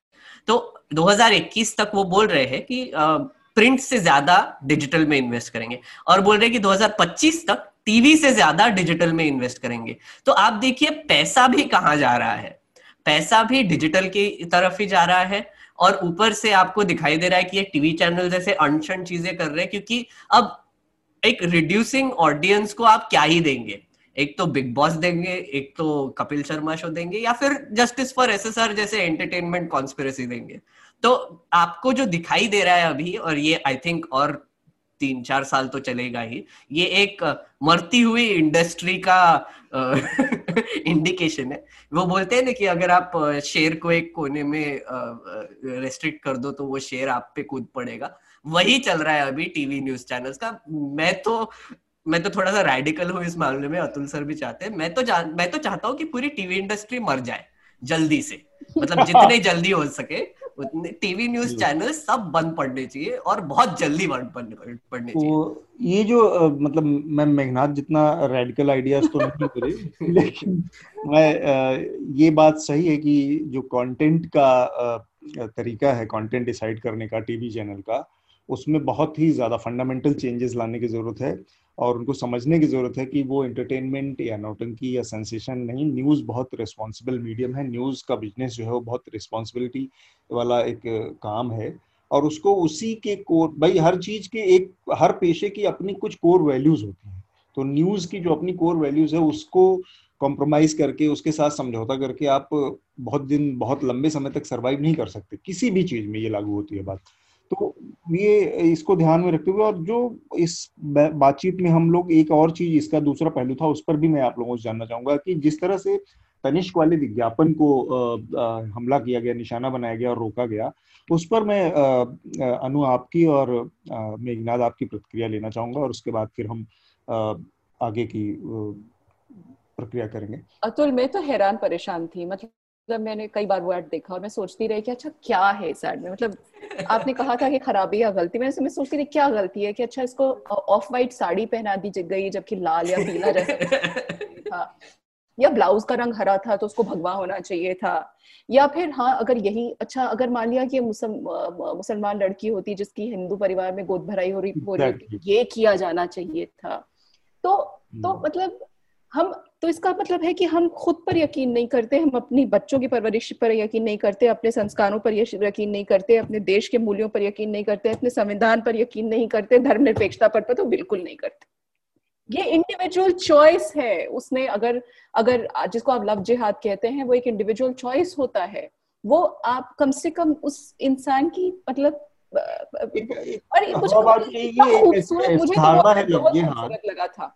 तो 2021 तक वो बोल रहे हैं कि प्रिंट से ज़्यादा डिजिटल में इन्वेस्ट करेंगे। और बोल रहे हैं कि 2025 तक टीवी से ज़्यादा डिजिटल में इन्वेस्ट करेंगे। तो आप देखिए, पैसा भी कहाँ जा रहा है? पैसा भी डिजिटल की तरफ़ ही जा रहा है और ऊपर से आपको दिखाई दे रहा है कि ये टीवी चैनल जैसे अनशन चीज़ें कर रहे हैं, क्योंकि अब एक रिड्यूसिंग ऑडियंस को आप क्या ही देंगे? एक तो बिग बॉस देंगे, एक तो कपिल शर्मा शो देंगे, या फिर जस्टिस फॉर एसएसआर जैसे एंटरटेनमेंट कॉन्स्पिरसी देंगे। तो आपको जो दिखाई दे रहा है अभी, और ये आई थिंक और तीन चार साल तो चलेगा ही। ये एक मरती हुई इंडस्ट्री का इंडिकेशन है। वो बोलते हैं ना कि अगर आप शेर को एक कोने में रेस्ट्रिक्ट कर दो तो वो शेर आप पे कूद पड़ेगा। वही चल रहा है अभी टीवी न्यूज़ चैनल्स का। मैं तो मैं तो थोड़ा सा रेडिकल हूँ इस मामले में, अतुल सर भी चाहते हैं। मैं तो मैं तो चाहता हूँ कि पूरी टीवी इंडस्ट्री मर जाए, जल्दी से। मतलब जितने जल्दी हो सके उतने टीवी न्यूज़ चैनल सब बंद पड़ने चाहिए और बहुत जल्दी बंद पड़ने चाहिए तो ये जो मतलब मैं मेघनाथ जितना रेडिकल आइडियाज़ तो नहीं करे लेकिन मैं ये बात सही है कि जो कंटेंट का तरीका है कंटेंट डिसाइड करने का टीवी चैनल का उसमें बहुत ही ज़्यादा फंडामेंटल चेंजेस लाने की ज़रूरत है। और उनको समझने की ज़रूरत है कि वो एंटरटेनमेंट या नोटंकी या सेंसेशन नहीं न्यूज़ बहुत रिस्पॉन्सिबल मीडियम है। न्यूज़ का बिज़नेस जो है वो बहुत रिस्पॉन्सिबिलिटी वाला एक काम है। और उसको उसी के कोर भाई हर चीज़ के एक, हर पेशे की अपनी कुछ कोर वैल्यूज़ होती हैं। तो न्यूज़ की जो अपनी कोर वैल्यूज़ है, उसको कॉम्प्रोमाइज करके, उसके साथ समझौता करके आप बहुत दिन, बहुत लंबे समय तक सर्वाइव नहीं कर सकते। किसी भी चीज़ में ये लागू होती है बात। तो ये इसको ध्यान में रखते हुए और जो इस बातचीत में हम लोग एक और चीज़, इसका दूसरा पहलू था, उस पर भी मैं आप लोगों से जानना चाहूँगा कि जिस तरह से तनिष्क वाले विज्ञापन को हमला किया गया, निशाना बनाया गया और रोका गया, उस पर मैं अनु आपकी और मेघनाथ आपकी प्रतिक्रिया लेना चाहूँगा और उसके बाद फिर हम आगे की प्रक्रिया करेंगे। अतुल, मैं तो हैरान परेशान थी मतलब मतलब मैंने कई बार वो एड देखा और मैं सोचती रही कि अच्छा क्या है इस एड में? मतलब आपने कहा था कि खराबी या गलती। मैं मैं सोचती रही क्या गलती है कि अच्छा इसको ऑफ़ वाइट साड़ी पहना दी गई जबकि लाल या पीला जैसा था। या ब्लाउज का रंग हरा था तो उसको भगवा होना चाहिए था। या फिर हाँ अगर यही अच्छा अगर मान लिया कि मुसलमान लड़की होती जिसकी हिंदू परिवार में गोद भराई हो रही हो रही ये किया जाना चाहिए था। तो तो हम्म। मतलब हम तो इसका मतलब है कि हम खुद पर यकीन नहीं करते हम अपनी बच्चों की परवरिश पर यकीन नहीं करते अपने संस्कारों पर यकीन नहीं करते अपने देश के मूल्यों पर यकीन नहीं करते अपने संविधान पर यकीन नहीं करते धर्मनिरपेक्षता पर, पर तो बिल्कुल नहीं करते। ये इंडिविजुअल चॉइस है। उसने अगर अगर जिसको आप लव जिहाद कहते हैं वो एक इंडिविजुअल चॉइस होता है। वो आप कम से कम उस इंसान की मतलब और मुझे मुझे तो लगा था।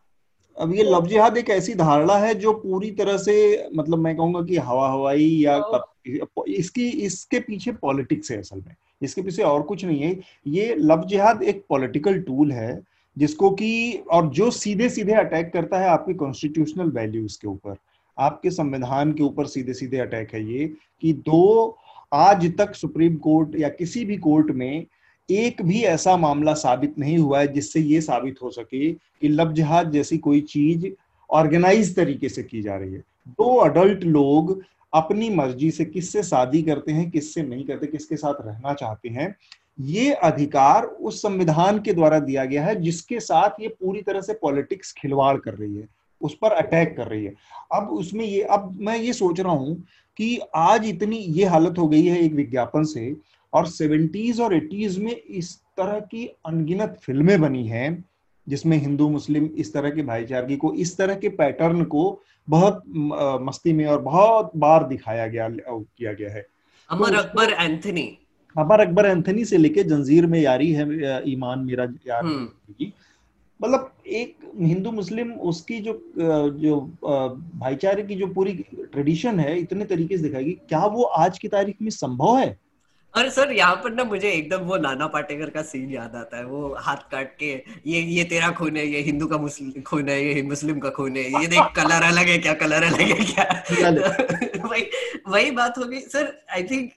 अब ये लव जिहाद एक ऐसी धारणा है जो पूरी तरह से मतलब मैं कहूँगा कि हवा हवाई या तो इसकी इसके पीछे पॉलिटिक्स है असल में। इसके पीछे और कुछ नहीं है। ये लव जिहाद एक पॉलिटिकल टूल है जिसको कि और जो सीधे सीधे अटैक करता है आपके कॉन्स्टिट्यूशनल वैल्यूज़ के ऊपर। आपके संविधान के ऊपर सीधे सीधे अटैक है ये कि दो आज तक सुप्रीम कोर्ट या किसी भी कोर्ट में एक भी ऐसा मामला साबित नहीं हुआ है जिससे ये साबित हो सके कि लब जहाज़ जैसी कोई चीज़ ऑर्गेनाइज तरीके से की जा रही है। दो अडल्ट लोग अपनी मर्ज़ी से किससे शादी करते हैं, किससे नहीं करते, किसके साथ रहना चाहते हैं, ये अधिकार उस संविधान के द्वारा दिया गया है जिसके साथ ये पूरी तरह से पॉलिटिक्स खिलवाड़ कर रही है, उस पर अटैक कर रही है। अब उसमें ये, अब मैं ये सोच रहा हूँ कि आज इतनी ये हालत हो गई है एक विज्ञापन से और सेवेंटीज और एटीज में इस तरह की अनगिनत फ़िल्में बनी हैं जिसमें हिंदू मुस्लिम इस तरह के भाईचारगी को इस तरह के पैटर्न को बहुत मस्ती में और बहुत बार दिखाया गया किया गया है। अमर तो अकबर एंथनी। अमर अकबर एंथनी से लेके जंजीर में यारी है ईमान मेरा यार हम्म। मतलब एक हिंदू मुस्लिम उसकी जो जो भाईचारे की जो पूरी ट्रेडिशन है इतने तरीके से दिखाएगी क्या वो आज की तारीख में संभव है? अरे सर यहाँ पर ना मुझे एकदम वो नाना पाटेकर का सीन याद आता है वो हाथ काट के ये ये तेरा खून है ये हिंदू का मुस्लिम खून है ये मुस्लिम का खून है ये देख कलर अलग है क्या कलर अलग है क्या? वही वही बात होगी सर आई थिंक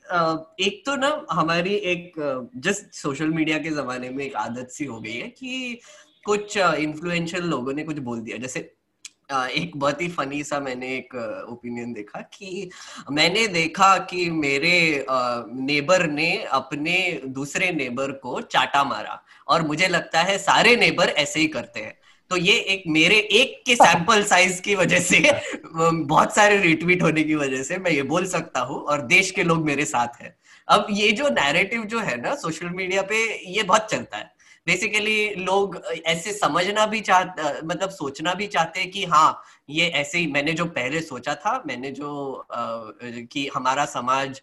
एक तो ना हमारी एक जस्ट सोशल मीडिया के जमाने में एक आदत सी हो गई है कि कुछ इन्फ्लुएंशियल लोगों ने कुछ बोल दिया। जैसे एक बहुत ही फनी सा मैंने एक ओपिनियन देखा कि मैंने देखा कि मेरे नेबर ने अपने दूसरे नेबर को चाटा मारा और मुझे लगता है सारे नेबर ऐसे ही करते हैं। तो ये एक मेरे एक के सैंपल साइज़ की वजह से बहुत सारे रिट्वीट होने की वजह से मैं ये बोल सकता हूँ और देश के लोग मेरे साथ हैं। अब ये जो नैरेटिव जो है ना सोशल मीडिया पे ये बहुत चलता है। बेसिकली लोग ऐसे समझना भी चाह मतलब सोचना भी चाहते हैं कि हाँ ये ऐसे ही मैंने जो पहले सोचा था, मैंने जो कि हमारा समाज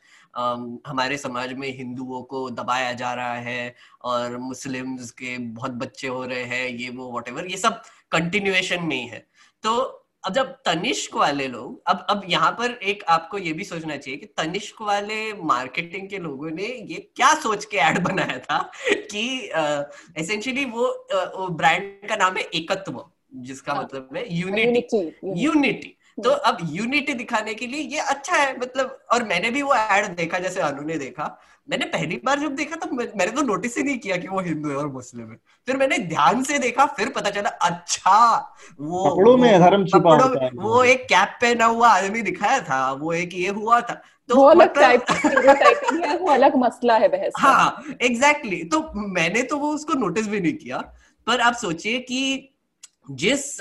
हमारे समाज में हिंदुओं को दबाया जा रहा है और मुस्लिम्स के बहुत बच्चे हो रहे हैं, ये वो वॉट ये सब कंटिन्यूएशन में ही है। तो अब जब तनिष्क वाले लोग अब अब यहाँ पर एक आपको ये भी सोचना चाहिए कि तनिष्क वाले मार्केटिंग के लोगों ने ये क्या सोच के एड बनाया था कि एसेंशियली वो, वो ब्रांड का नाम है एकत्व जिसका हाँ। मतलब है यूनिटी यूनिटी तो अब यूनिटी दिखाने के लिए ये अच्छा है मतलब और मैंने भी वो एड देखा जैसे अनु ने देखा। मैंने पहली बार जब देखा तो मैंने तो नोटिस ही नहीं किया कि वो हिंदू है और मुस्लिम है। फिर मैंने ध्यान से देखा फिर पता चला अच्छा वो कपड़ों में धर्म छुपा होता है। वो एक कैप पहना हुआ आदमी दिखाया था वो एक ये हुआ था। तो वो अलग टाइप मतलब है वो अलग मसला है बहस हाँ एग्जैक्टली exactly. तो मैंने तो वो उसको नोटिस भी नहीं किया। पर आप सोचिए कि जिस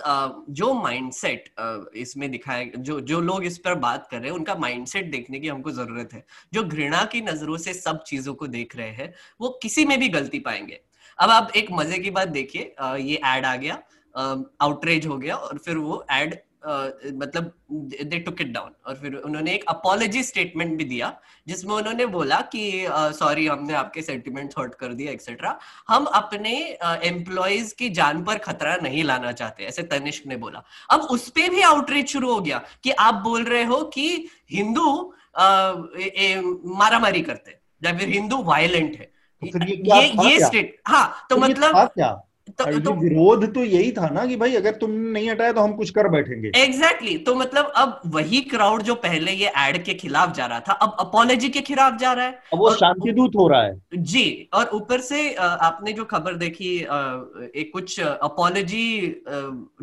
जो माइंडसेट इसमें दिखाया जो जो लोग इस पर बात कर रहे हैं, उनका माइंडसेट देखने की हमको ज़रूरत है। जो घृणा की नज़रों से सब चीज़ों को देख रहे हैं, वो किसी में भी गलती पाएँगे। अब आप एक मज़े की बात देखिए ये एड आ गया आउटरेज हो गया और फिर वो एड मतलब दे टुक इट डाउन और फिर उन्होंने एक अपोलॉजी स्टेटमेंट भी दिया जिसमें उन्होंने बोला कि सॉरी uh, हमने आपके सेंटिमेंट हर्ट कर दिया एक्सेट्रा हम अपने एम्प्लॉयज़ uh, की जान पर खतरा नहीं लाना चाहते ऐसे तनिष्क ने बोला. अब उस पर भी आउटरीच शुरू हो गया कि आप बोल रहे हो कि हिंदू uh, मारा मारी करते या फिर हिंदू वायलेंट है. तो ये ये, ये स्टेट हाँ तो, तो मतलब तो, तो विरोध तो यही था ना कि भाई अगर तुम नहीं हटाया तो हम कुछ कर बैठेंगे। Exactly exactly. तो मतलब अब वही क्राउड जो पहले ये एड के खिलाफ जा रहा था अब अपोलॉजी के खिलाफ जा रहा है। अब वो शांतिदूत हो रहा है। जी और ऊपर से आपने जो खबर देखी एक कुछ अपोलॉजी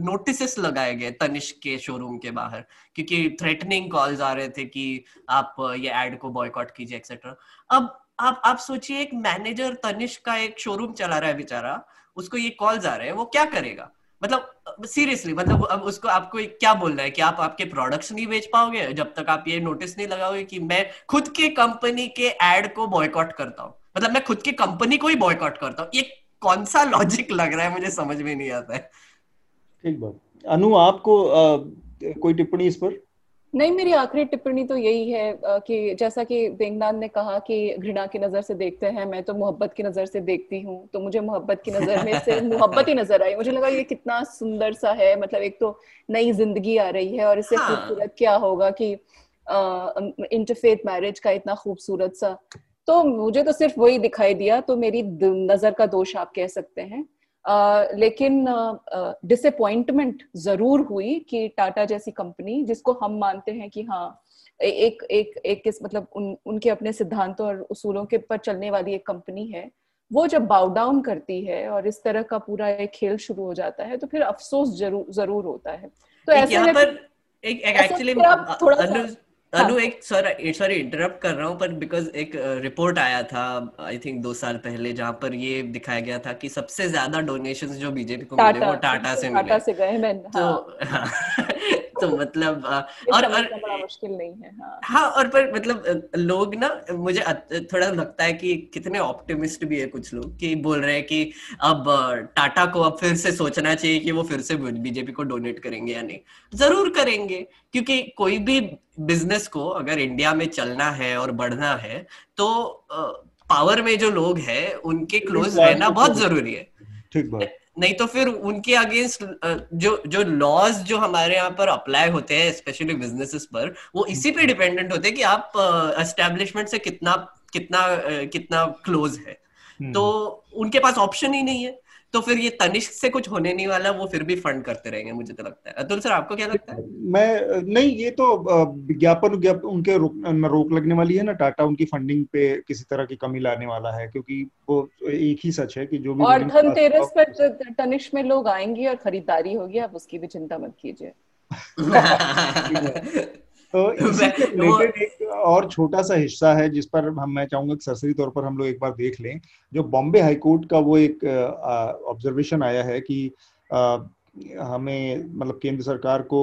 नोटिस लगाए गए तनिष्क के शोरूम के बाहर क्योंकि थ्रेटनिंग कॉल्स आ रहे थे कि आप ये एड को बॉयकॉट कीजिए एक्सेट्रा अब आप आप सोचिए एक मैनेजर तनिष्क का एक शोरूम चला रहा है बेचारा उसको ये कॉल्स आ रहे हैं वो क्या करेगा? मतलब सीरियसली मतलब अब उसको आपको क्या बोलना है कि आप आपके प्रोडक्ट्स नहीं बेच पाओगे? जब तक आप ये नोटिस नहीं लगाओगे कि मैं खुद के कंपनी के एड को बॉयकॉट करता हूँ। मतलब मैं खुद की कंपनी को ही बॉयकॉट करता हूँ। ये कौन सा लॉजिक लग रहा है? मुझे समझ में नहीं आता है। ठीक बात। अनु आपको आ, कोई टिप्पणी इस पर? नहीं मेरी आखिरी टिप्पणी तो यही है कि जैसा कि वेंगनाथ ने कहा कि घृणा की नज़र से देखते हैं मैं तो मोहब्बत की नज़र से देखती हूँ तो मुझे मोहब्बत की नज़र में से मोहब्बत ही नज़र आई। मुझे लगा ये कितना सुंदर सा है मतलब एक तो नई ज़िंदगी आ रही है और इससे हाँ। खूबसूरत क्या होगा कि इंटरफेथ मैरिज का इतना खूबसूरत सा। तो मुझे तो सिर्फ़ वही दिखाई दिया तो मेरी नज़र का दोष आप कह सकते हैं। लेकिन डिसअपॉइंटमेंट ज़रूर हुई कि टाटा जैसी कंपनी जिसको हम मानते हैं कि हाँ एक एक एक किस मतलब उन उनके अपने सिद्धांतों और उसूलों के पर चलने वाली एक कंपनी है वो जब बाउ डाउन करती है और इस तरह का पूरा एक खेल शुरू हो जाता है तो फिर अफसोस ज़रूर ज़रूर होता है। तो ऐसे पर एक एक्चुअली थोड़ा सा अनु हाँ। एक सॉरी सॉरी इंटरप्ट कर रहा हूँ पर बिकॉज़ एक रिपोर्ट आया था आई थिंक दो साल पहले जहाँ पर ये दिखाया गया था कि सबसे ज़्यादा डोनेशंस जो बीजेपी को मिले वो टाटा से मिले। टाटा से गए तो हाँ, तो मतलब और और बड़ा मुश्किल नहीं है हाँ, हाँ और पर मतलब लोग ना मुझे थोड़ा लगता है कि कितने ऑप्टिमिस्ट भी है कुछ लोग कि बोल रहे हैं कि अब टाटा को अब फिर से सोचना चाहिए कि वो फिर से बीजेपी को डोनेट करेंगे या नहीं। ज़रूर करेंगे क्योंकि कोई भी बिज़नेस को अगर इंडिया में चलना है और बढ़ना है तो पावर में जो लोग हैं उनके क्लोज रहना बहुत ज़रूरी है। ठीक बात। नहीं तो फिर उनके अगेंस्ट जो जो लॉज जो हमारे यहाँ पर अप्लाई होते हैं स्पेशली बिजनेसेस पर वो इसी पे डिपेंडेंट होते हैं कि आप एस्टेब्लिशमेंट से कितना कितना कितना क्लोज है। हम्म। तो उनके पास ऑप्शन ही नहीं है। तो फिर ये तनिष्क से कुछ होने नहीं वाला वो फिर भी फंड करते रहेंगे मुझे तो लगता है। अतुल सर आपको क्या लगता है? मैं नहीं ये तो विज्ञापन उनके रोक, रोक लगने वाली है ना टाटा उनकी फंडिंग पे किसी तरह की कमी लाने वाला है क्योंकि वो एक ही सच है कि जो भी और धनतेरस पर तनिष्क में लोग आएँगे और खरीदारी होगी आप उसकी भी चिंता मत कीजिए। तो इसी के रिलेटेड एक और छोटा सा हिस्सा है जिस पर हम मैं चाहूँगा कि सरसरी तौर पर हम लोग एक बार देख लें। जो बॉम्बे हाईकोर्ट का वो एक ऑब्जर्वेशन आया है कि आ, हमें मतलब केंद्र सरकार को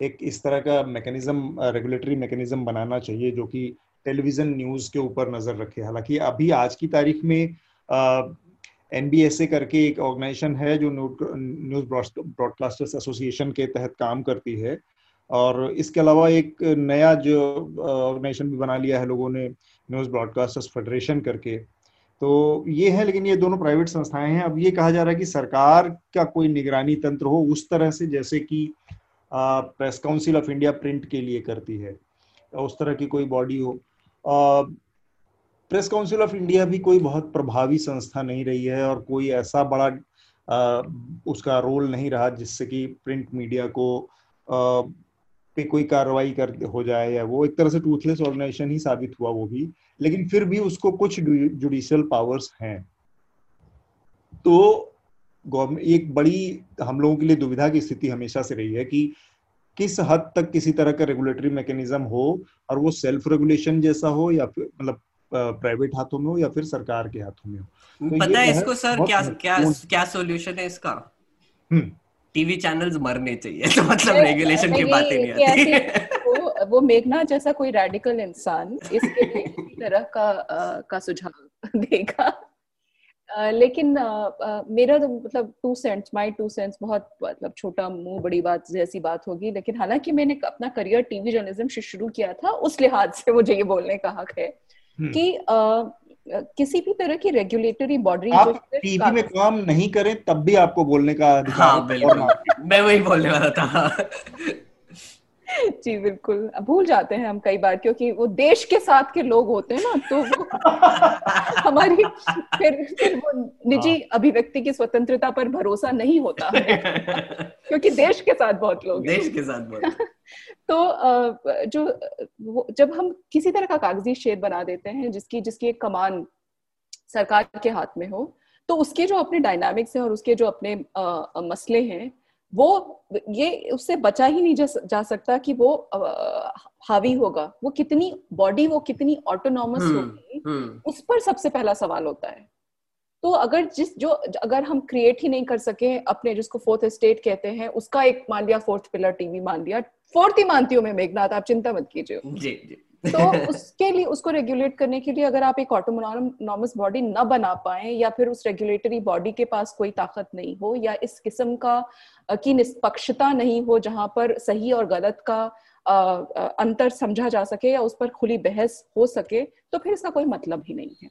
एक इस तरह का मैकेनिज्म रेगुलेटरी मैकेनिज्म बनाना चाहिए जो कि टेलीविज़न न्यूज़ के ऊपर नज़र रखे। हालाँकि अभी आज की तारीख में एनबीएसए करके एक ऑर्गेनाइजेशन है जो न्यूज़ ब्रॉडकास्टर्स एसोसिएशन के तहत काम करती है। और इसके अलावा एक नया जो ऑर्गेनाइजेशन भी बना लिया है लोगों ने न्यूज़ ब्रॉडकास्टर्स फेडरेशन करके। तो ये है लेकिन ये दोनों प्राइवेट संस्थाएँ हैं। अब ये कहा जा रहा है कि सरकार का कोई निगरानी तंत्र हो उस तरह से जैसे कि press council of India print के लिए करती है उस तरह की कोई बॉडी हो। प्रेस काउंसिल ऑफ़ इंडिया भी कोई बहुत प्रभावी संस्था नहीं रही है और कोई ऐसा बड़ा आ, उसका रोल नहीं रहा जिससे कि प्रिंट मीडिया को पे कोई कार्रवाई कर हो जाए या वो एक तरह से टूथलेस ऑर्गेनाइजेशन ही साबित हुआ वो भी लेकिन फिर भी उसको कुछ जुडिशियल पावर्स हैं। तो गवर्नमेंट एक बड़ी हम लोगों के लिए दुविधा की स्थिति हमेशा से रही है कि किस हद तक किसी तरह का रेगुलेटरी मैकेनिज्म हो और वो सेल्फ रेगुलेशन जैसा हो या फिर मतलब प्राइवेट हाथों में हो या फिर सरकार के हाथों में हो। तो पता है इसको सर क्या क्या क्या सॉल्यूशन है इसका? हम्म। टीवी चैनल्स मरने चाहिए तो मतलब रेगुलेशन की बात ही नहीं आती वो वो मेघना जैसा कोई रेडिकल इंसान इसके लिए तरह का आ, का सुझाव देगा आ, लेकिन आ, आ, मेरा तो मतलब two cents my two cents बहुत मतलब छोटा मुँह बड़ी बात जैसी बात होगी लेकिन हालाँकि मैंने अपना करियर टीवी जर्नलिज्म से शुरू किया था उस लिहाज से मुझे ये बोलने का हक है हम्म। कि किसी भी तरह की रेगुलेटरी बॉडी आप टीवी में काम नहीं करें तब भी आपको बोलने का हाँ, मैं वही बोलने वाला था। जी बिल्कुल। भूल जाते हैं हम कई बार क्योंकि वो देश के साथ के लोग होते हैं ना तो वो हमारी फिर फिर वो निजी हाँ। अभिव्यक्ति की स्वतंत्रता पर भरोसा नहीं होता। क्योंकि देश के साथ बहुत लोग देश के साथ बहुत तो जो जब हम किसी तरह का कागज़ी शेर बना देते हैं जिसकी जिसकी एक कमान सरकार के हाथ में हो तो उसके जो अपने डायनामिक्स हैं और उसके जो अपने आ, मसले हैं वो ये उससे बचा ही नहीं जा, जा सकता कि वो आ, हावी होगा वो कितनी बॉडी वो कितनी ऑटोनॉमस हम्म, होगी हम्म। उस पर सबसे पहला सवाल होता है तो अगर जिस जो अगर हम क्रिएट ही नहीं कर सके अपने जिसको फोर्थ स्टेट कहते हैं उसका एक मान लिया फोर्थ पिलर टीवी मान लिया फोर्थ ही मानती हूँ मैं मेघनाथ आप चिंता मत कीजिए। जी जी। तो उसके लिए उसको रेगुलेट करने के लिए अगर आप एक ऑटोनॉमस बॉडी न बना पाए या फिर उस रेगुलेटरी बॉडी के पास कोई ताकत नहीं हो या इस किस्म का की निष्पक्षता नहीं हो जहाँ पर सही और गलत का अंतर समझा जा सके या उस पर खुली बहस हो सके तो फिर इसका कोई मतलब ही नहीं है।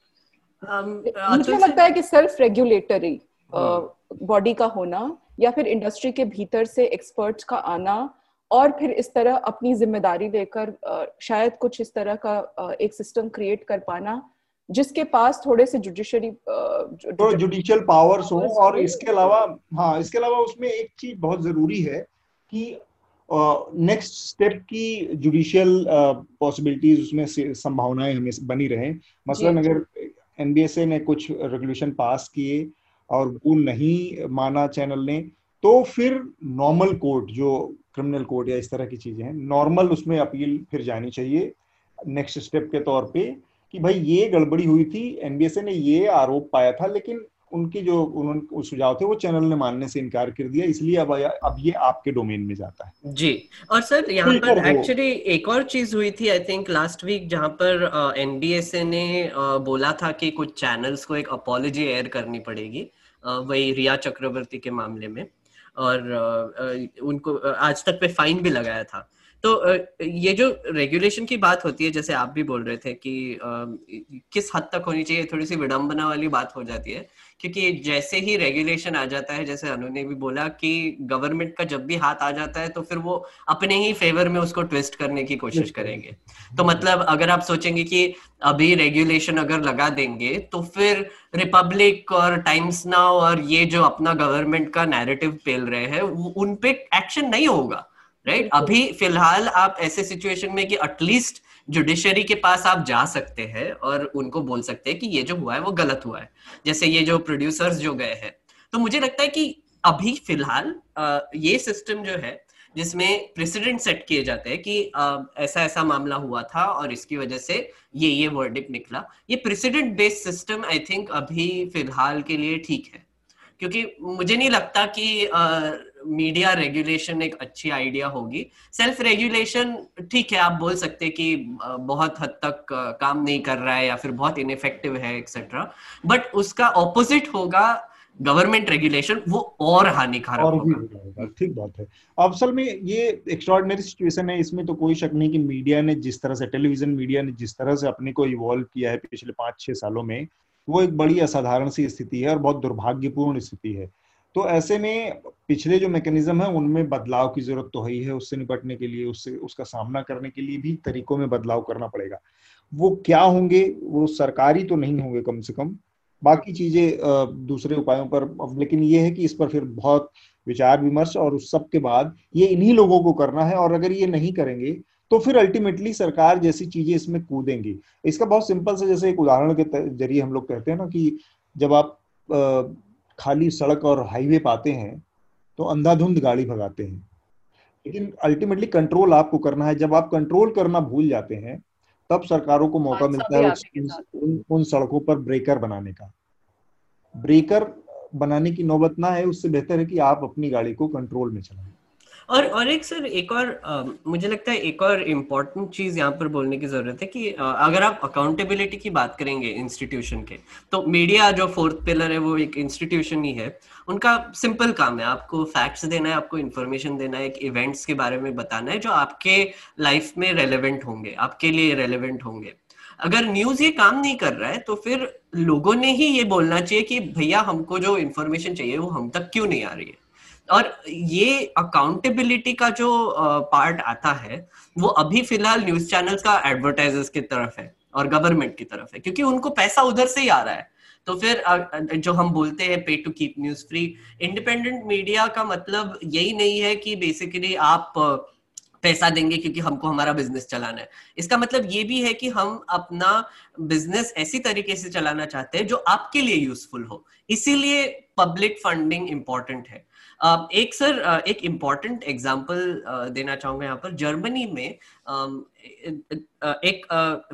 um, मुझे लगता है कि सेल्फ रेगुलेटरी बॉडी का होना या फिर इंडस्ट्री के भीतर से एक्सपर्ट्स का आना और फिर इस तरह अपनी ज़िम्मेदारी लेकर शायद कुछ इस तरह का एक सिस्टम क्रिएट कर पाना जिसके पास थोड़े से जुडिशरी तो जुडिशियल पावर्स हो और इसके अलावा हाँ इसके अलावा उसमें एक चीज़ बहुत ज़रूरी है कि नेक्स्ट uh, स्टेप की जुडिशियल पॉसिबिलिटीज uh, उसमें संभावनाएँ हमें बनी रहे। मसलन अगर एनबीएसए ने कुछ रेगुलेशन पास किए और वो नहीं माना चैनल ने तो फिर नॉर्मल कोर्ट जो क्रिमिनल कोर्ट या इस तरह की चीज़ें हैं नॉर्मल उसमें अपील फिर जानी चाहिए नेक्स्ट स्टेप के तौर पे कि भाई ये गड़बड़ी हुई थी एनबीएसए ने ये आरोप पाया था लेकिन उनकी जो उन्होंने सुझाव थे वो चैनल ने मानने से इनकार कर दिया इसलिए अब अब ये आपके डोमेन में जाता है। जी और सर यहाँ पर एक्चुअली एक और चीज़ हुई थी आई थिंक लास्ट वीक जहाँ पर एनबीएसए ने uh, बोला था कि कुछ चैनल्स को एक अपॉलोजी एयर करनी पड़ेगी uh, वही रिया चक्रवर्ती के मामले में। और उनको आज तक पे फाइन भी लगाया था। तो ये जो रेगुलेशन की बात होती है जैसे आप भी बोल रहे थे कि किस हद तक होनी चाहिए थोड़ी सी विडंबना वाली बात हो जाती है क्योंकि जैसे ही रेगुलेशन आ जाता है जैसे अनु ने भी बोला कि गवर्नमेंट का जब भी हाथ आ जाता है तो फिर वो अपने ही फेवर में उसको ट्विस्ट करने की कोशिश करेंगे। तो मतलब अगर आप सोचेंगे कि अभी रेगुलेशन अगर लगा देंगे तो फिर रिपब्लिक और टाइम्स नाउ और ये जो अपना गवर्नमेंट का नैरेटिव पेल रहे हैं उन पे एक्शन नहीं होगा। राइट अभी फ़िलहाल आप ऐसे सिचुएशन में कि एटलीस्ट जुडिशरी के पास आप जा सकते हैं और उनको बोल सकते हैं कि ये जो हुआ है वो गलत हुआ है। जैसे ये जो प्रोड्यूसर्स जो गए हैं। तो मुझे लगता है कि अभी फ़िलहाल ये सिस्टम जो है जिसमें प्रेसिडेंट सेट किए जाते हैं कि ऐसा ऐसा मामला हुआ था और इसकी वजह से ये ये वर्डिक निकला ये precedent based system I think अभी फ़िलहाल के लिए ठीक है। क्योंकि मुझे नहीं लगता कि मीडिया रेगुलेशन एक अच्छी आइडिया होगी। सेल्फ रेगुलेशन ठीक है आप बोल सकते कि बहुत हद तक काम नहीं कर रहा है या फिर बहुत इनफेक्टिव है एक्सेट्रा बट उसका ऑपोजिट होगा गवर्नमेंट रेगुलेशन वो और हानिकारक और होगा। ठीक बात है। अब असल में ये एक्स्ट्रॉर्डिनरी सिचुएशन है इसमें तो कोई शक नहीं कि मीडिया ने जिस तरह से टेलीविज़न मीडिया ने जिस तरह से अपने को इवॉल्व किया है पिछले पाँच छह सालों में वो एक बड़ी असाधारण सी स्थिति है और बहुत दुर्भाग्यपूर्ण स्थिति है। तो ऐसे में पिछले जो मैकेनिज्म है, उनमें बदलाव की ज़रूरत तो है ही उससे निपटने के लिए, उससे, उसका सामना करने के लिए भी तरीकों में बदलाव करना पड़ेगा। वो क्या होंगे, वो सरकारी तो नहीं होंगे कम से कम। बाकी चीज़ें दूसरे उपायों पर लेकिन ये है कि इस पर फिर बहुत विचार विमर्श और उस सब के बाद ये इन्हीं लोगों को करना है और अगर ये नहीं करेंगे तो फिर अल्टीमेटली सरकार जैसी चीज़ें इसमें कूदेंगी। इसका बहुत सिंपल से जैसे एक उदाहरण के ज़रिए हम लोग कहते हैं ना कि जब आप खाली सड़क और हाईवे पाते हैं तो अंधाधुंध गाड़ी भगाते हैं। लेकिन अल्टीमेटली कंट्रोल आपको करना है। जब आप कंट्रोल करना भूल जाते हैं तब सरकारों को मौका मिलता है उन, उन सड़कों पर ब्रेकर बनाने का। ब्रेकर बनाने की नौबत ना है उससे बेहतर है कि आप अपनी गाड़ी को कंट्रोल में चलाएँ। और और एक सर एक और आ, मुझे लगता है एक और इम्पोर्टेंट चीज़ यहाँ पर बोलने की ज़रूरत है कि आ, अगर आप अकाउंटेबिलिटी की बात करेंगे इंस्टीट्यूशन के तो मीडिया जो फोर्थ पिलर है वो एक इंस्टीट्यूशन ही है। उनका सिंपल काम है आपको फैक्ट्स देना है आपको इन्फॉर्मेशन देना है एक इवेंट्स के बारे में बताना है जो आपके लाइफ में रेलिवेंट होंगे आपके लिए रेलिवेंट होंगे। अगर न्यूज़ ये काम नहीं कर रहा है तो फिर लोगों ने ही ये बोलना चाहिए कि भैया हमको जो इन्फॉर्मेशन चाहिए वो हम तक क्यों नहीं आ रही है? और ये अकाउंटेबिलिटी का जो पार्ट आता है, वो अभी फ़िलहाल न्यूज़ चैनल्स का एडवर्टाइजर्स की तरफ़ है और गवर्नमेंट की तरफ़ है, क्योंकि उनको पैसा उधर से ही आ रहा है। तो फिर जो हम बोलते हैं pay to keep news free independent media का मतलब यही नहीं है कि बेसिकली आप पैसा देंगे क्योंकि हमको हमारा बिज़नेस चलाना है। इसका मतलब ये भी है कि हम अपना बिज़नेस ऐसी तरीके से चलाना चाहते हैं जो आपके लिए यूजफुल हो। इसीलिए पब्लिक फंडिंग इंपॉर्टेंट है। एक सर एक इंपॉर्टेंट एग्ज़ाम्पल देना चाहूँगा यहाँ पर। जर्मनी में एक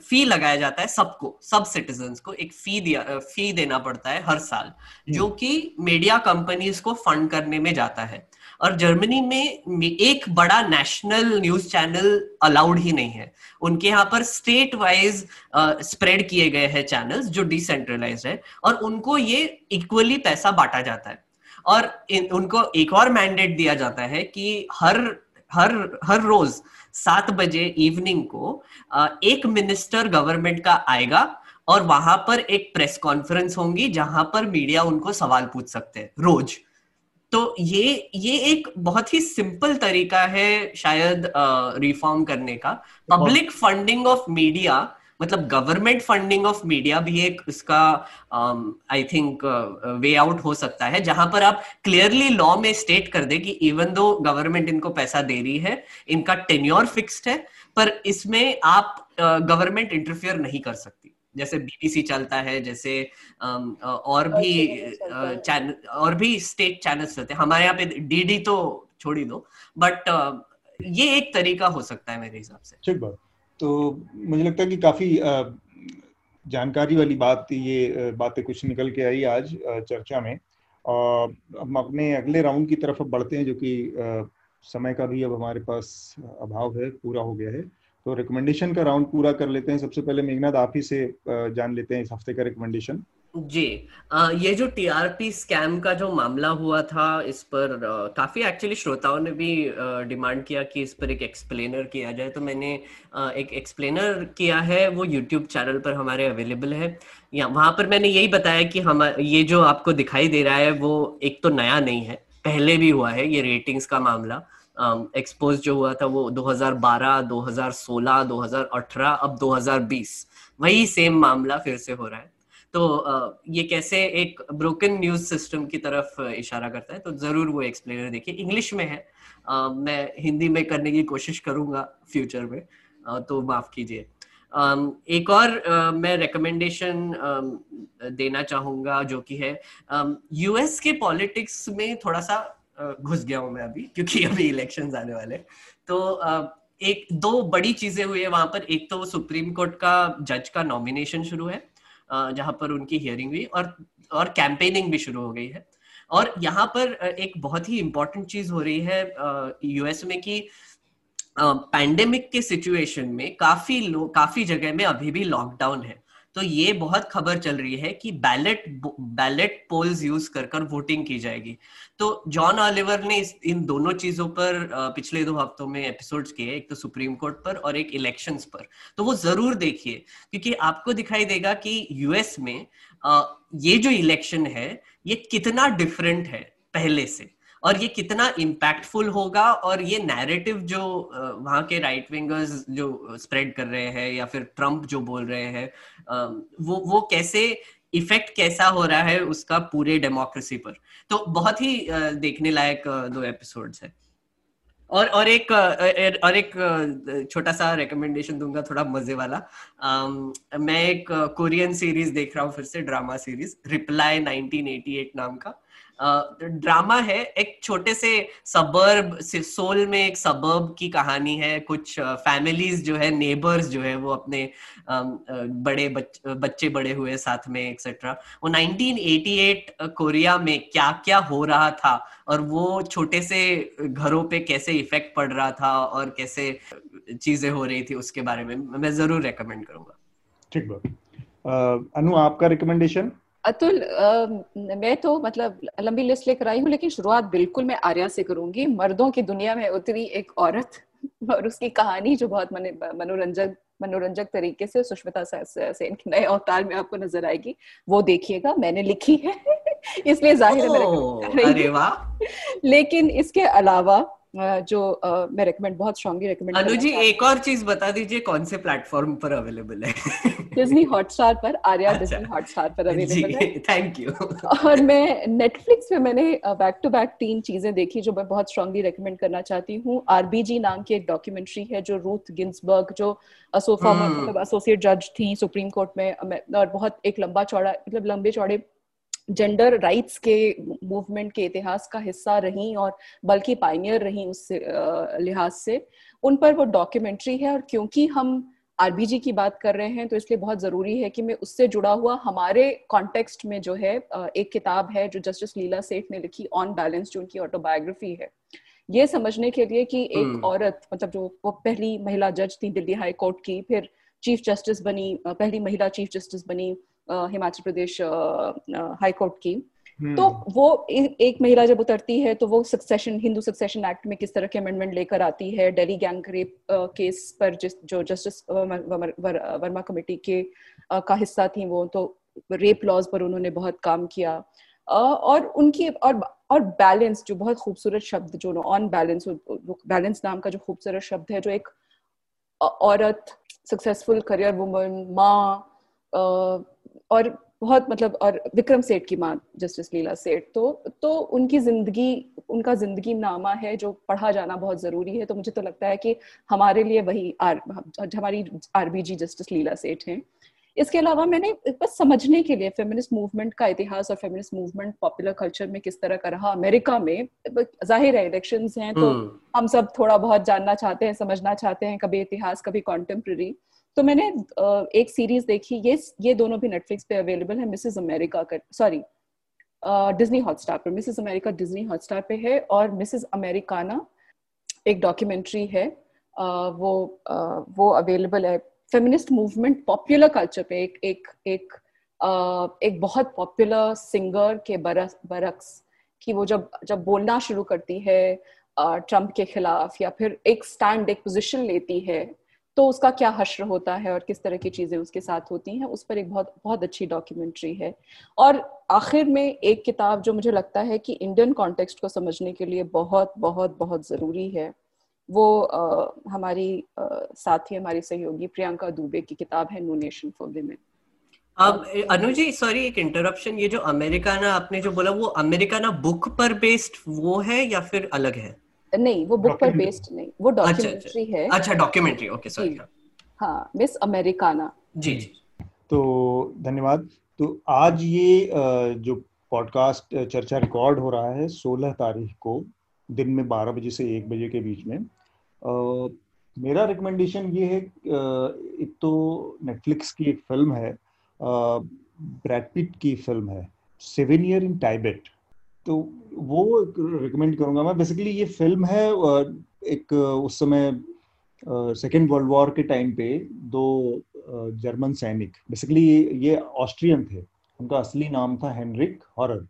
फ़ी लगाया जाता है सबको सब सिटीजन को। एक फ़ी दिया फ़ी देना पड़ता है हर साल हम्म। जो कि मीडिया कंपनीज़ को फंड करने में जाता है। और जर्मनी में एक बड़ा नेशनल न्यूज़ चैनल अलाउड ही नहीं है। उनके यहाँ पर स्टेट वाइज स्प्रेड किए गए हैं चैनल्स जो डिसेंट्रलाइज है। और उनको ये इक्वली पैसा बांटा जाता है। और इन, उनको एक और मैंडेट दिया जाता है कि हर हर हर रोज सात बजे इवनिंग को एक मिनिस्टर गवर्नमेंट का आएगा और वहाँ पर एक प्रेस कॉन्फ्रेंस होंगी जहाँ पर मीडिया उनको सवाल पूछ सकते हैं रोज। तो ये ये एक बहुत ही सिंपल तरीका है शायद रिफॉर्म करने का। पब्लिक फंडिंग ऑफ़ मीडिया मतलब गवर्नमेंट फंडिंग ऑफ़ मीडिया भी एक इसका आई थिंक वे आउट हो सकता है जहाँ पर आप क्लियरली लॉ में स्टेट कर दे कि इवन दो गवर्नमेंट इनको पैसा दे रही है इनका टेन्योर फिक्स्ड है पर इसमें आप गवर्नमेंट uh, इंटरफियर नहीं कर सकती। जैसे बीबीसी चलता है जैसे um, और भी चैनल uh, और भी स्टेट चैनल्स चलते हैं। हमारे यहाँ पे डीडी तो छोड़ ही दो बट uh, ये एक तरीका हो सकता है मेरे हिसाब से। ठीक बात। तो मुझे लगता है कि काफ़ी जानकारी वाली बात ये बातें कुछ निकल के आई आज चर्चा में। और हम अपने अगले राउंड की तरफ़ बढ़ते हैं, जो कि समय का भी अब हमारे पास अभाव है, पूरा हो गया है। तो रिकमेंडेशन का राउंड पूरा कर लेते हैं। सबसे पहले मेघनाथ आप ही से जान लेते हैं इस हफ़्ते का रिकमेंडेशन जी आ, ये जो टीआरपी स्कैम का जो मामला हुआ था इस पर आ, काफ़ी एक्चुअली श्रोताओं ने भी डिमांड किया कि इस पर एक एक्सप्लेनर किया जाए। तो मैंने आ, एक एक्सप्लेनर किया है वो यूट्यूब चैनल पर हमारे अवेलेबल है। या वहाँ पर मैंने यही बताया कि हम ये जो आपको दिखाई दे रहा है वो एक तो नया नहीं है पहले भी हुआ है ये रेटिंग्स का मामला। एक्सपोज जो हुआ था वो 2012, 2016, 2018 अब 2020 वही सेम मामला फिर से हो रहा है। तो ये कैसे एक ब्रोकन न्यूज़ सिस्टम की तरफ़ इशारा करता है तो ज़रूर वो एक्सप्लेनर देखिए इंग्लिश में है। मैं हिंदी में करने की कोशिश करूँगा फ्यूचर में तो माफ़ कीजिए। एक और मैं रिकमेंडेशन देना चाहूँगा जो कि है यूएस के पॉलिटिक्स में थोड़ा सा घुस गया हूँ मैं अभी, क्योंकि अभी इलेक्शन आने वाले तो एक, दो बड़ी चीज़ें हुई है वहाँ पर। एक तो सुप्रीम कोर्ट का जज का नॉमिनेशन शुरू है। जहाँ पर उनकी हियरिंग हुई और और कैंपेनिंग भी शुरू हो गई है। और यहाँ पर एक बहुत ही इम्पोर्टेंट चीज़ हो रही है यूएस में कि पैंडेमिक के सिचुएशन में काफ़ी लोग काफ़ी जगह में अभी भी लॉकडाउन है। तो ये बहुत खबर चल रही है कि बैलेट बैलेट पोल्स यूज़ कर कर वोटिंग की जाएगी। तो जॉन ऑलिवर ने इस, इन दोनों चीज़ों पर पिछले दो हफ्तों में एपिसोड्स किए, एक तो सुप्रीम कोर्ट पर और एक इलेक्शंस पर। तो वो ज़रूर देखिए, क्योंकि आपको दिखाई देगा कि यूएस में ये जो इलेक्शन है, ये कितना डिफरेंट है पहले से। और ये कितना इम्पैक्टफुल होगा और ये नैरेटिव जो वहाँ के राइट विंगर्स जो स्प्रेड कर रहे हैं या फिर ट्रंप जो बोल रहे हैं वो वो कैसे इफ़ेक्ट कैसा हो रहा है उसका पूरे डेमोक्रेसी पर। तो बहुत ही देखने लायक दो एपिसोड्स है। और और एक और एक छोटा सा रिकमेंडेशन दूँगा, थोड़ा मज़े वाला। मैं एक कोरियन सीरीज़ देख रहा हूँ फिर से ड्रामा सीरीज़ रिप्लाई 1988 नाम का। ड्रामा है एक छोटे से सबर्ब सोल में एक सबर्ब की कहानी है। कुछ फैमिलीज़ जो है नेबर्स जो है वो अपने बड़े बच, बच्चे बड़े हुए साथ में एक्सेट्रा वो 1988 कोरिया में क्या क्या हो रहा था और वो छोटे से घरों पे कैसे इफ़ेक्ट पड़ रहा था और कैसे चीज़ें हो रही थी उसके बारे में मैं ज़रूर रेकमेंड करूँगा। ठीक बात। अनु आपका रिकमेंडेशन अतुल आ, मैं तो मतलब लंबी लिस्ट लेकर आई हूँ लेकिन शुरुआत बिल्कुल मैं आर्या से करूँगी। मर्दों की दुनिया में उतरी एक औरत और उसकी कहानी जो बहुत मनोरंजक मनोरंजक तरीके से सुष्मिता सेन के नए अवतार में आपको नज़र आएगी वो देखिएगा मैंने लिखी है। इसलिए ज़ाहिर है। वाह। लेकिन इसके अलावा जो मैं रेकमेंड बहुत स्ट्रांगली रेकमेंड अनु जी एक और चीज़ बता दीजिए कौन से प्लेटफॉर्म पर अवेलेबल है? डिज्नी हॉटस्टार पर आर्या डिज्नी हॉटस्टार पर अवेलेबल है। थैंक यू और मैं नेटफ्लिक्स पे मैंने बैक टू बैक तीन चीज़ें देखी जो मैं बहुत स्ट्रांगली रेकमेंड करना चाहती हूँ। आरबीजी नाम की एक डॉक्यूमेंट्री है जो रूथ गिंसबर्ग जो असोफा मतलब एसोसिएट जज थी सुप्रीम कोर्ट में और बहुत एक लंबा चौड़ा मतलब लंबे चौड़े जेंडर राइट्स के मूवमेंट के इतिहास का हिस्सा रही और बल्कि पाइनियर रही उस लिहाज से उन पर वो डॉक्यूमेंट्री है और क्योंकि हम आरबीजी की बात कर रहे हैं तो इसलिए बहुत ज़रूरी है कि मैं उससे जुड़ा हुआ हमारे कॉन्टेक्स्ट में जो है एक किताब है जो जस्टिस लीला सेठ ने लिखी ऑन बैलेंस जो उनकी ऑटोबायोग्राफी है ये समझने के लिए कि एक हम्म। औरत मतलब जो वो पहली महिला जज थी दिल्ली हाई कोर्ट की फिर चीफ जस्टिस बनी पहली महिला चीफ जस्टिस बनी हिमाचल प्रदेश हाई कोर्ट की। हम्म। तो वो एक महिला जब उतरती है तो वो सक्सेशन हिंदू सक्सेशन एक्ट में किस तरह के अमेंडमेंट लेकर आती है? दिल्ली गैंग रेप केस पर जिस जो जस्टिस वर्मा कमेटी के का हिस्सा थी वो तो रेप लॉज पर उन्होंने बहुत काम किया। और उनकी और और बैलेंस जो बहुत खूबसूरत शब्द जो ऑन बैलेंस बैलेंस नाम का जो खूबसूरत शब्द है जो एक औरत सक्सेसफुल करियर वुमन माँ और बहुत मतलब और विक्रम सेठ की माँ जस्टिस लीला सेठ तो तो उनकी ज़िंदगी उनका ज़िंदगी नामा है जो पढ़ा जाना बहुत ज़रूरी है। तो मुझे तो लगता है कि हमारे लिए वही आर हमारी आरबीजी जस्टिस लीला सेठ हैं। इसके अलावा मैंने बस समझने के लिए फेमिनिस्ट मूवमेंट का इतिहास और फेमिनिस्ट मूवमेंट पॉपुलर कल्चर में किस तरह का रहा अमेरिका में ज़ाहिर है इलेक्शन हैं तो हम्म। हम सब थोड़ा बहुत जानना चाहते हैं समझना चाहते हैं कभी इतिहास कभी कॉन्टेम्प्रेरी तो मैंने एक सीरीज़ देखी, ये ये दोनों भी नेटफ्लिक्स पे अवेलेबल है मिसेस अमेरिका का सॉरी डिज्नी हॉटस्टार पर मिसेस अमेरिका डिज्नी हॉटस्टार पे है और मिसेस अमेरिकाना एक डॉक्यूमेंट्री है वो वो अवेलेबल है। फेमिनिस्ट मूवमेंट पॉपुलर कल्चर पे एक एक एक एक बहुत पॉपुलर सिंगर के बरस बरक्स कि वो जब जब बोलना शुरू करती है ट्रंप के खिलाफ या फिर एक स्टैंड एक पोजीशन लेती है तो उसका क्या हश्र होता है और किस तरह की चीज़ें उसके साथ होती हैं उस पर एक बहुत बहुत अच्छी डॉक्यूमेंट्री है। और आखिर में एक किताब जो मुझे लगता है कि इंडियन कॉन्टेक्स्ट को समझने के लिए बहुत बहुत बहुत ज़रूरी है वो आ, हमारी आ, साथी हमारी सहयोगी प्रियंका दुबे की किताब है नो नेशन फॉर विमेन अब अनुजी सॉरी एक इंटरप्शन ये जो अमेरिकाना आपने जो बोला वो अमेरिकाना बुक पर बेस्ड वो है या फिर अलग है? नहीं वो बुक पर बेस्ड नहीं वो डॉक्यूमेंट्री अच्छा, अच्छा। है। अच्छा डॉक्यूमेंट्री ओके सॉरी हाँ मिस अमेरिकाना जी जी। तो धन्यवाद। तो आज ये जो पॉडकास्ट चर्चा रिकॉर्ड हो रहा है 16 तारीख को दिन में 12 बजे से 1 बजे के बीच में आ, मेरा रिकमेंडेशन ये है एक तो नेटफ्लिक्स की एक फ़िल्म है ब्रैड पिट की फ़िल्म है सेवन ईयर इन टाइबेट तो वो रिकमेंड करूँगा मैं. बेसिकली ये फ़िल्म है एक उस समय सेकेंड वर्ल्ड वॉर के टाइम पे दो जर्मन सैनिक बेसिकली ये ऑस्ट्रियन थे. उनका असली नाम था हेनरिक हॉरर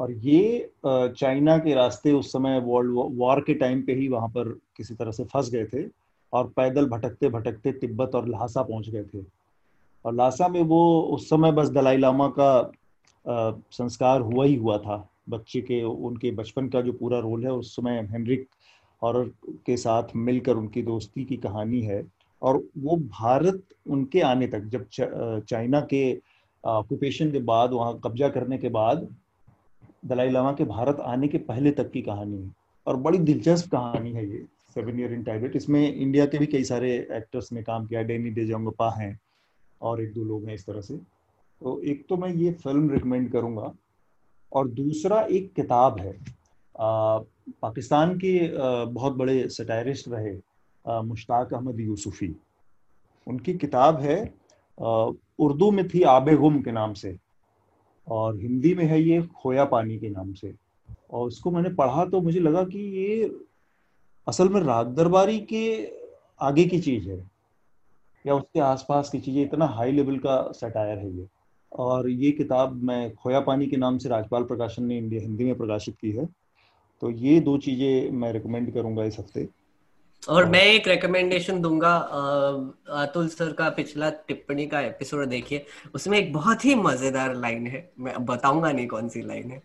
और ये चाइना के रास्ते उस समय वर्ल्ड वॉर के टाइम पे ही वहाँ पर किसी तरह से फंस गए थे और पैदल भटकते भटकते तिब्बत और लहासा पहुँच गए थे. और लासा में वो उस समय बस दलाई लामा का संस्कार हुआ ही हुआ था. बच्चे के, उनके बचपन का जो पूरा रोल है, उस समय हेनरिक और के साथ मिलकर उनकी दोस्ती की कहानी है। और वो भारत उनके आने तक, जब चाइना के ऑक्यूपेशन के बाद, वहाँ कब्जा करने के बाद, दलाई लामा के भारत आने के पहले तक की कहानी है। और बड़ी दिलचस्प कहानी है ये सेवन ईयर इन टाइबेट इसमें इंडिया के भी कई सारे एक्टर्स ने काम किया डेनी डेजोंगपा हैं, और एक दो लोग हैं इस तरह से। तो एक तो मैं ये फ़िल्म रिकमेंड करूँगा और दूसरा एक किताब है। आ, पाकिस्तान के बहुत बड़े सटायरिस्ट रहे मुश्ताक अहमद यूसुफी। उनकी किताब है उर्दू में थी आबे गुम के नाम से और हिंदी में है ये खोया पानी के नाम से। और उसको मैंने पढ़ा तो मुझे लगा कि ये असल में रात दरबारी के आगे की चीज़ है या उसके आसपास की चीज़ इतना हाई लेवल का सटायर है ये। और ये किताब मैं खोया पानी के नाम से राजपाल प्रकाशन ने इंडिया हिंदी में प्रकाशित की है। तो ये दो चीज़ें मैं रिकमेंड करूँगा इस हफ़्ते। और मैं एक रिकमेंडेशन दूँगा अतुल सर का पिछला टिप्पणी का एपिसोड देखिए उसमें एक बहुत ही मज़ेदार लाइन है। मैं बताऊँगा नहीं कौन सी लाइन है।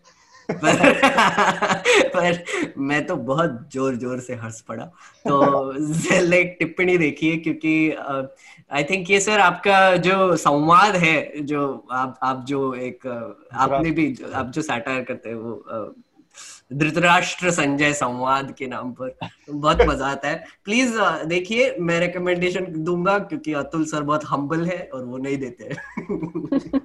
पर, पर मैं तो बहुत ज़ोर ज़ोर से हंस पड़ा। तो लाइक टिप्पणी देखिए क्योंकि आई थिंक ये सर आपका जो संवाद है जो आप आप जो एक आपने भी जो, आप जो सैटायर करते हैं वो धृतराष्ट्र संजय संवाद के नाम पर बहुत मज़ा आता है। प्लीज़ देखिए मैं रिकमेंडेशन दूँगा क्योंकि अतुल सर बहुत हम्बल है और वो नहीं देते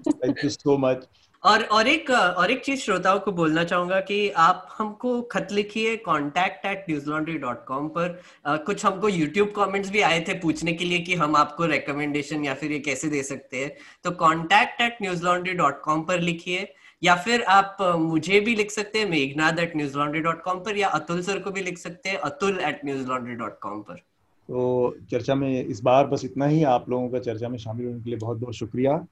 थैंक यू सो मच और और एक और एक चीज़ श्रोताओं को बोलना चाहूँगा कि आप हमको खत लिखिए contact at Newslaundry dot com पर। आ, कुछ हमको यूट्यूब कमेंट्स भी आए थे पूछने के लिए कि हम आपको रिकमेंडेशन या फिर ये कैसे दे सकते हैं। तो contact at Newslaundry dot com पर लिखिए या फिर आप मुझे भी लिख सकते हैं Meghnath at Newslaundry dot com पर या अतुल सर को भी लिख सकते हैं Atul at Newslaundry dot com पर। तो चर्चा में इस बार बस इतना ही आप लोगों का चर्चा में शामिल होने के लिए बहुत बहुत शुक्रिया।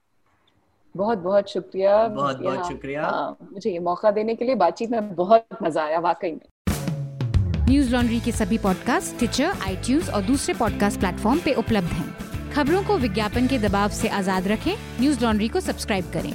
बहुत बहुत शुक्रिया बहुत बहुत शुक्रिया। मुझे ये मौका देने के लिए बातचीत में बहुत मज़ा आया वाकई में। न्यूज़ लॉन्ड्री के सभी पॉडकास्ट ट्विटर आई और दूसरे पॉडकास्ट प्लेटफॉर्म पे उपलब्ध हैं। खबरों को विज्ञापन के दबाव से आज़ाद रखें न्यूज़ लॉन्ड्री को सब्सक्राइब करें।